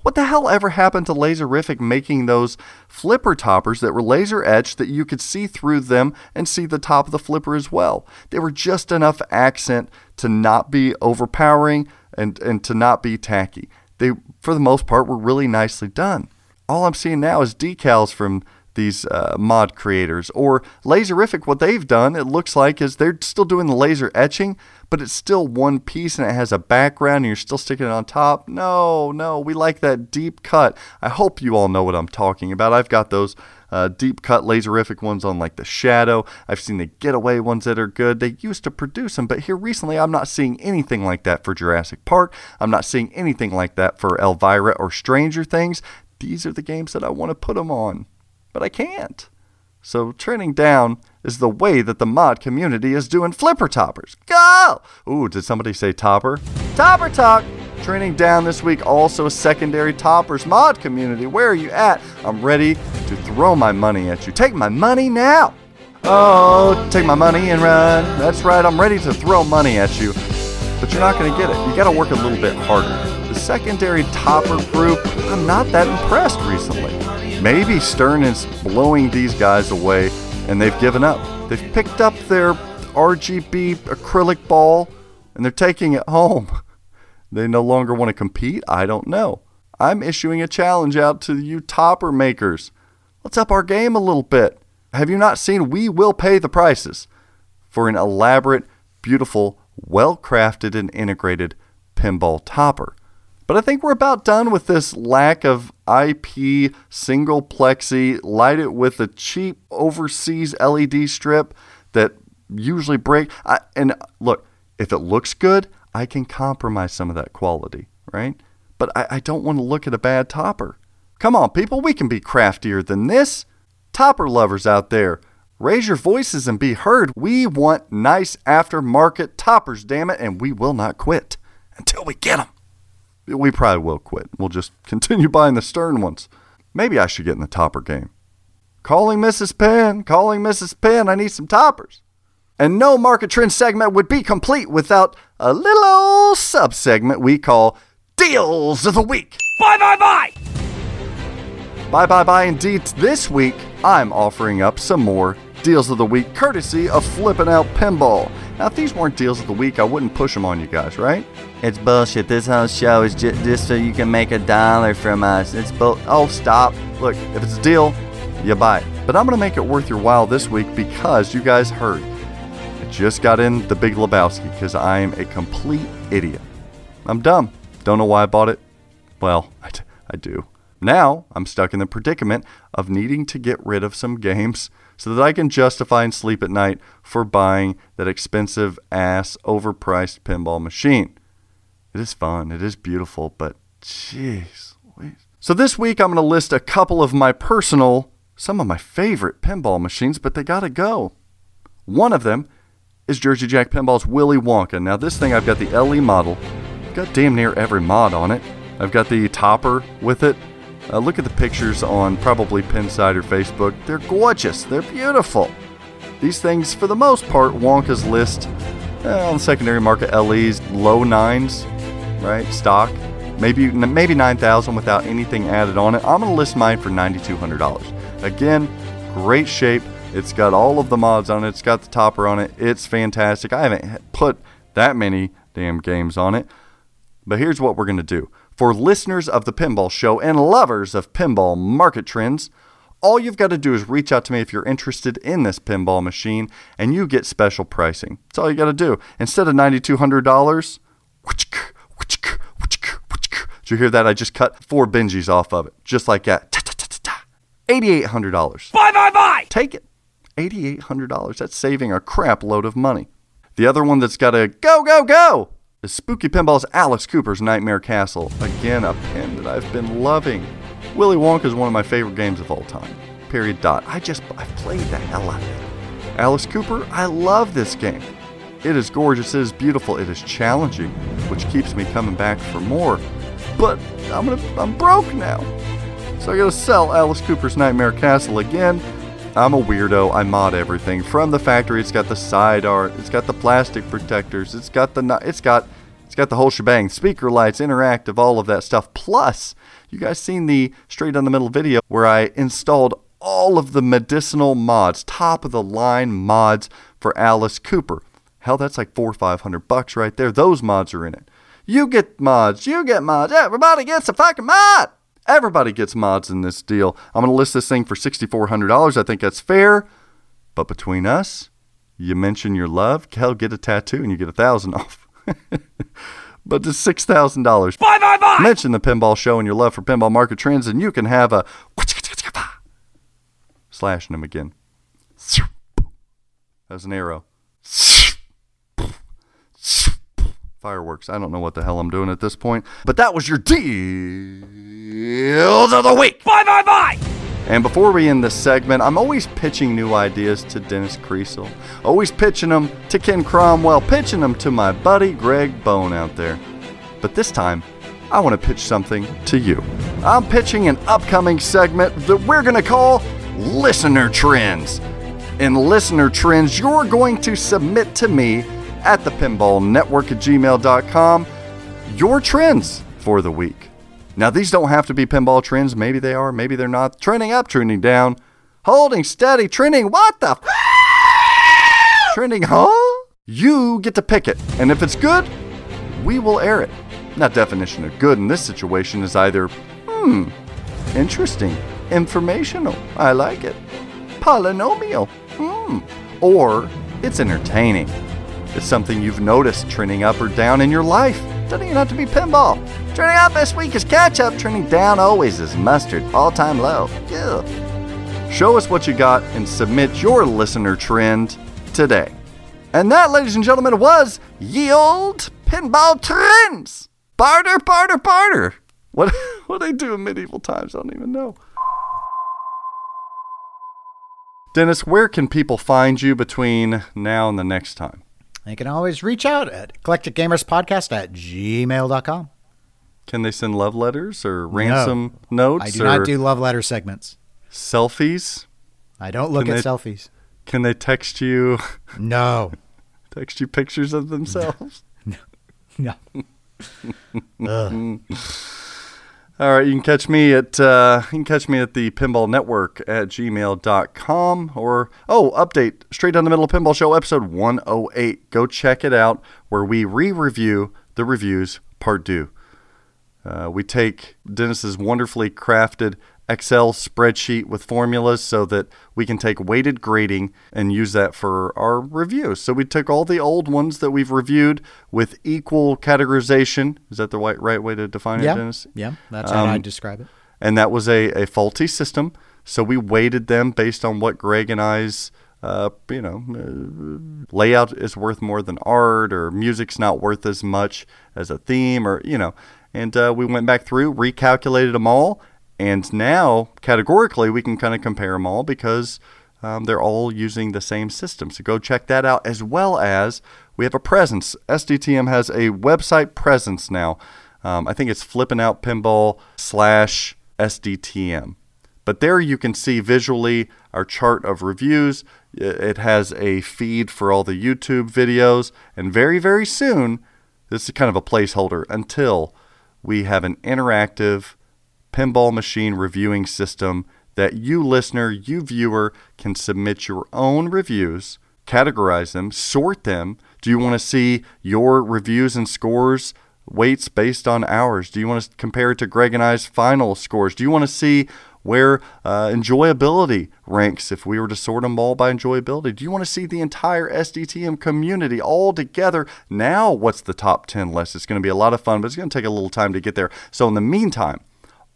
What the hell ever happened to Laserific making those flipper toppers that were laser etched that you could see through them and see the top of the flipper as well? They were just enough accent to not be overpowering and, and to not be tacky. They, for the most part, were really nicely done. All I'm seeing now is decals from these uh, mod creators. Or laserific what they've done it looks like is they're still doing the laser etching but it's still one piece and it has a background and you're still sticking it on top. No no we like that deep cut. I hope you all know what i'm talking about. I've got those uh, deep cut laserific ones on like the shadow. I've seen the getaway ones that are good. They used to produce them but here recently i'm not seeing anything like that for jurassic park. I'm not seeing anything like that for elvira or stranger things. These are the games that i want to put them on but I can't. So trending down is the way that the mod community is doing flipper toppers. Go! Ooh, did somebody say topper? Topper talk! Trending down this week, also secondary toppers mod community. Where are you at? I'm ready to throw my money at you. Take my money now! Oh, take my money and run. That's right, I'm ready to throw money at you. But you're not to get it. You got to work a little bit harder. The secondary topper group, I'm not that impressed recently. Maybe Stern is blowing these guys away and they've given up. They've picked up their RGB acrylic ball and they're taking it home. They no longer want to compete? I don't know. I'm issuing a challenge out to you topper makers. Let's up our game a little bit. Have you not seen We Will Pay the Prices for an elaborate, beautiful, well crafted, and integrated pinball topper? But I think we're about done with this lack of IP single plexi. Light it with a cheap overseas LED strip that usually break. I, and look, if it looks good, I can compromise some of that quality, right? But I, I don't want to look at a bad topper. Come on, people, we can be craftier than this. Topper lovers out there, raise your voices and be heard. We want nice aftermarket toppers, damn it, and we will not quit until we get them. We probably will quit. We'll just continue buying the Stern ones. Maybe I should get in the topper game. Calling Mrs. Penn, calling Mrs. Penn, I need some toppers. And no market trend segment would be complete without a little old sub segment we call Deals of the Week. Bye, bye, bye! Bye, bye, bye. Indeed, this week I'm offering up some more Deals of the Week courtesy of Flippin' Out Pinball. Now, if these weren't deals of the week, I wouldn't push them on you guys, right? It's bullshit. This whole show is just, just so you can make a dollar from us. It's bull. Oh, stop. Look, if it's a deal, you buy it. But I'm going to make it worth your while this week because you guys heard. I just got in the Big Lebowski because I am a complete idiot. I'm dumb. Don't know why I bought it. Well, I, d- I do. Now I'm stuck in the predicament of needing to get rid of some games so that I can justify and sleep at night for buying that expensive ass overpriced pinball machine. It is fun, it is beautiful, but jeez. So this week I'm going to list a couple of my personal, some of my favorite pinball machines, but they got to go. One of them is Jersey Jack Pinball's Willy Wonka. Now this thing I've got the LE model. Got damn near every mod on it. I've got the topper with it. Uh, look at the pictures on probably Pinside or Facebook. They're gorgeous. They're beautiful. These things, for the most part, Wonka's list uh, on secondary market LEs low nines, right? Stock, maybe maybe nine thousand without anything added on it. I'm gonna list mine for ninety two hundred dollars. Again, great shape. It's got all of the mods on it. It's got the topper on it. It's fantastic. I haven't put that many damn games on it. But here's what we're gonna do. For listeners of the Pinball Show and lovers of pinball market trends, all you've got to do is reach out to me if you're interested in this pinball machine and you get special pricing. That's all you got to do. Instead of $9,200, did you hear that? I just cut four Benjis off of it, just like that. $8,800. Bye, bye, bye! Take it. $8,800. That's saving a crap load of money. The other one that's got to go, go, go is Spooky Pinball's Alice Cooper's Nightmare Castle. Again, a pin that I've been loving. Willy Wonka is one of my favorite games of all time. Period. Dot. I just I've played the hell out of it. Alice Cooper, I love this game. It is gorgeous. It is beautiful. It is challenging, which keeps me coming back for more. But I'm gonna I'm broke now, so I gotta sell Alice Cooper's Nightmare Castle again. I'm a weirdo. I mod everything from the factory. It's got the side art. It's got the plastic protectors. It's got the it's got it's got the whole shebang. Speaker lights, interactive, all of that stuff. Plus, you guys seen the straight down the middle video where I installed all of the medicinal mods, top of the line mods for Alice Cooper. Hell, that's like four or five hundred bucks right there. Those mods are in it. You get mods. You get mods. Everybody gets a fucking mod. Everybody gets mods in this deal. I'm going to list this thing for $6,400. I think that's fair. But between us, you mention your love, hell, get a tattoo and you get a thousand off. but it's six thousand dollars. Bye, bye, bye! Mention the pinball show and your love for pinball market trends, and you can have a slashing him again. As an arrow. Fireworks. I don't know what the hell I'm doing at this point, but that was your deals of the week. Bye, bye, bye! And before we end this segment, I'm always pitching new ideas to Dennis Kriesel. Always pitching them to Ken Cromwell, pitching them to my buddy Greg Bone out there. But this time, I want to pitch something to you. I'm pitching an upcoming segment that we're going to call Listener Trends. In Listener Trends, you're going to submit to me at the pinball network at gmail.com your trends for the week. Now, these don't have to be pinball trends. Maybe they are, maybe they're not. Trending up, trending down, holding steady, trending. What the? F- trending, huh? You get to pick it. And if it's good, we will air it. Now, definition of good in this situation is either, hmm, interesting, informational, I like it, polynomial, hmm, or it's entertaining. It's something you've noticed trending up or down in your life. Doesn't even have to be pinball. Trending up this week is catch up, trending down always is mustard, all time low. Yeah. Show us what you got and submit your listener trend today. And that, ladies and gentlemen, was Yield Pinball Trends. Barter, barter, barter. What what they do in medieval times, I don't even know. Dennis, where can people find you between now and the next time? They can always reach out at eclecticgamerspodcast at gmail.com. Can they send love letters or ransom notes? I do not do love letter segments. selfies. I don't look Can at they- selfies. Can they text you No. text you pictures of themselves? No. Ugh. All right, you can catch me at uh, you can catch me at the Pinball Network at gmail.com or oh, update straight down the middle of Pinball Show episode 108. Go check it out where we re-review the reviews part two. Uh, we take Dennis's wonderfully crafted Excel spreadsheet with formulas so that we can take weighted grading and use that for our reviews. So we took all the old ones that we've reviewed with equal categorization. Is that the right, right way to define it, Dennis? Yeah. That's how I Um, describe it. and that was a, a faulty system. So we weighted them based on what Greg and I's, uh, you know, uh, layout is worth more than art, or music's not worth as much as a theme, or you know. And uh, we went back through, recalculated them all, and now categorically we can kind of compare them all because um, they're all using the same system. So go check that out, as well as we have a presence. SDTM has a website presence now. Um, I think it's flipping out pinball slash SDTM. But there you can see visually our chart of reviews. It has a feed for all the YouTube videos. And very, very soon, this is kind of a placeholder until we have an interactive pinball machine reviewing system that you, listener, you, viewer, can submit your own reviews, categorize them, sort them. Do you want to see your reviews and scores? Weights based on ours? Do you want to compare it to Greg and I's final scores? Do you want to see where uh, enjoyability ranks if we were to sort them all by enjoyability? Do you want to see the entire SDTM community all together? Now, what's the top 10 list? It's going to be a lot of fun, but it's going to take a little time to get there. So, in the meantime,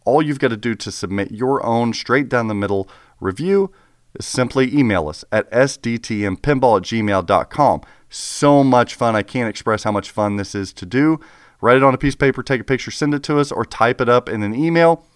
all you've got to do to submit your own straight down the middle review is simply email us at sdtmpinball at gmail.com. So much fun. I can't express how much fun this is to do. Write it on a piece of paper, take a picture, send it to us, or type it up in an email.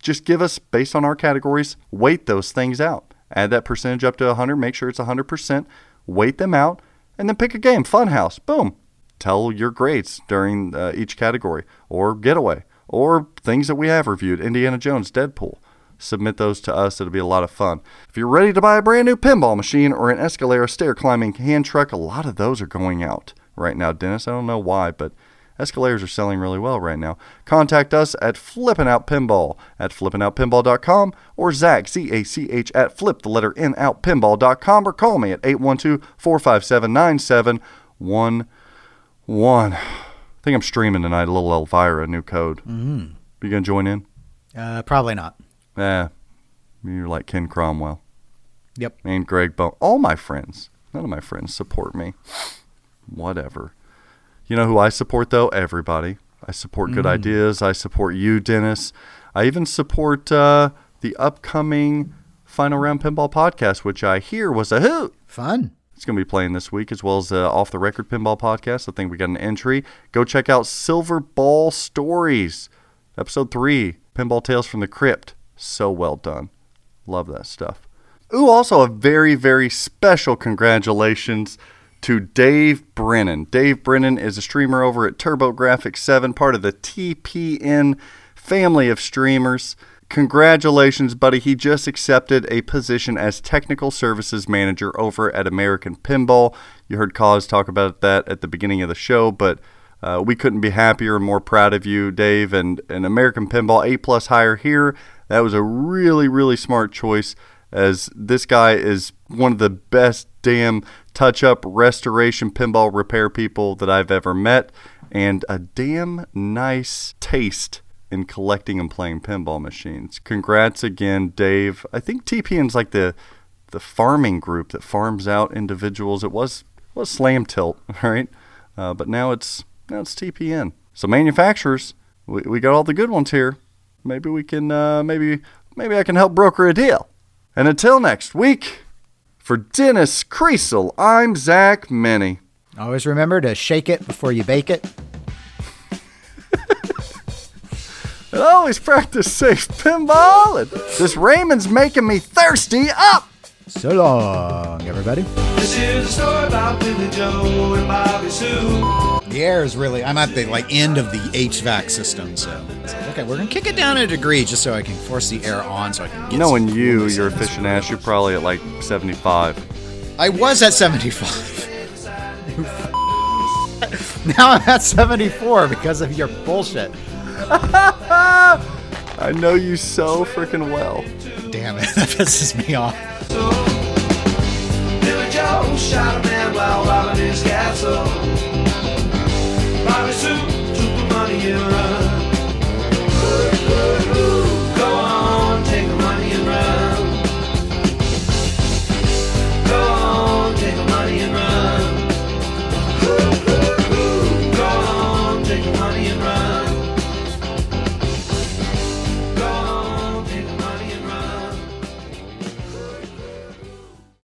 Just give us, based on our categories, weight those things out. Add that percentage up to 100, make sure it's 100%, weight them out, and then pick a game. Funhouse, boom. Tell your grades during uh, each category, or getaway, or things that we have reviewed Indiana Jones, Deadpool. Submit those to us, it'll be a lot of fun. If you're ready to buy a brand new pinball machine or an Escalera stair climbing hand truck, a lot of those are going out right now, Dennis. I don't know why, but Escaleras are selling really well right now. Contact us at Flippin' Out Pinball at flippinoutpinball.com or Zach, Z A C H, at flip the letter N out pinball.com or call me at 812 457 9711. I think I'm streaming tonight, a little Elvira, new code. Mm-hmm. You going to join in? Uh, probably not. Eh, you're like Ken Cromwell. Yep. And Greg Bone. All my friends, none of my friends support me. Whatever. You know who I support though? Everybody. I support good ideas. I support you, Dennis. I even support uh, the upcoming Final Round Pinball podcast, which I hear was a hoot. Fun. It's going to be playing this week, as well as the Off the Record Pinball podcast. I think we got an entry. Go check out Silver Ball Stories, episode three, Pinball Tales from the Crypt. So well done. Love that stuff. Ooh, also a very, very special congratulations to Dave Brennan. Dave Brennan is a streamer over at TurboGrafx 7, part of the TPN family of streamers. Congratulations, buddy. He just accepted a position as technical services manager over at American Pinball. You heard Cause talk about that at the beginning of the show, but uh, we couldn't be happier and more proud of you, Dave. And, and American Pinball A plus hire here. That was a really, really smart choice as this guy is one of the best damn touch up restoration pinball repair people that I've ever met and a damn nice taste in collecting and playing pinball machines. Congrats again, Dave. I think TPN's like the the farming group that farms out individuals. It was was Slam Tilt, right? Uh, but now it's now it's TPN. So manufacturers, we, we got all the good ones here. Maybe we can uh, maybe maybe I can help broker a deal. And until next week, for Dennis Kriesel, I'm Zach Meny. Always remember to shake it before you bake it. And always practice safe pinball. And this Raymond's making me thirsty up. So long, everybody. This is a story about Billy Joe and Bobby Sue. The air is really. I'm at the like end of the HVAC system, so like, okay, we're gonna kick it down a degree just so I can force the air on, so I can. Get Knowing some you, you're in efficient the ass. You're probably at like 75. I was at 75. now I'm at 74 because of your bullshit. I know you so freaking well. Damn it, that pisses me off. Billy Joe shot a man while robbing his castle. Bobby Sue took the money and run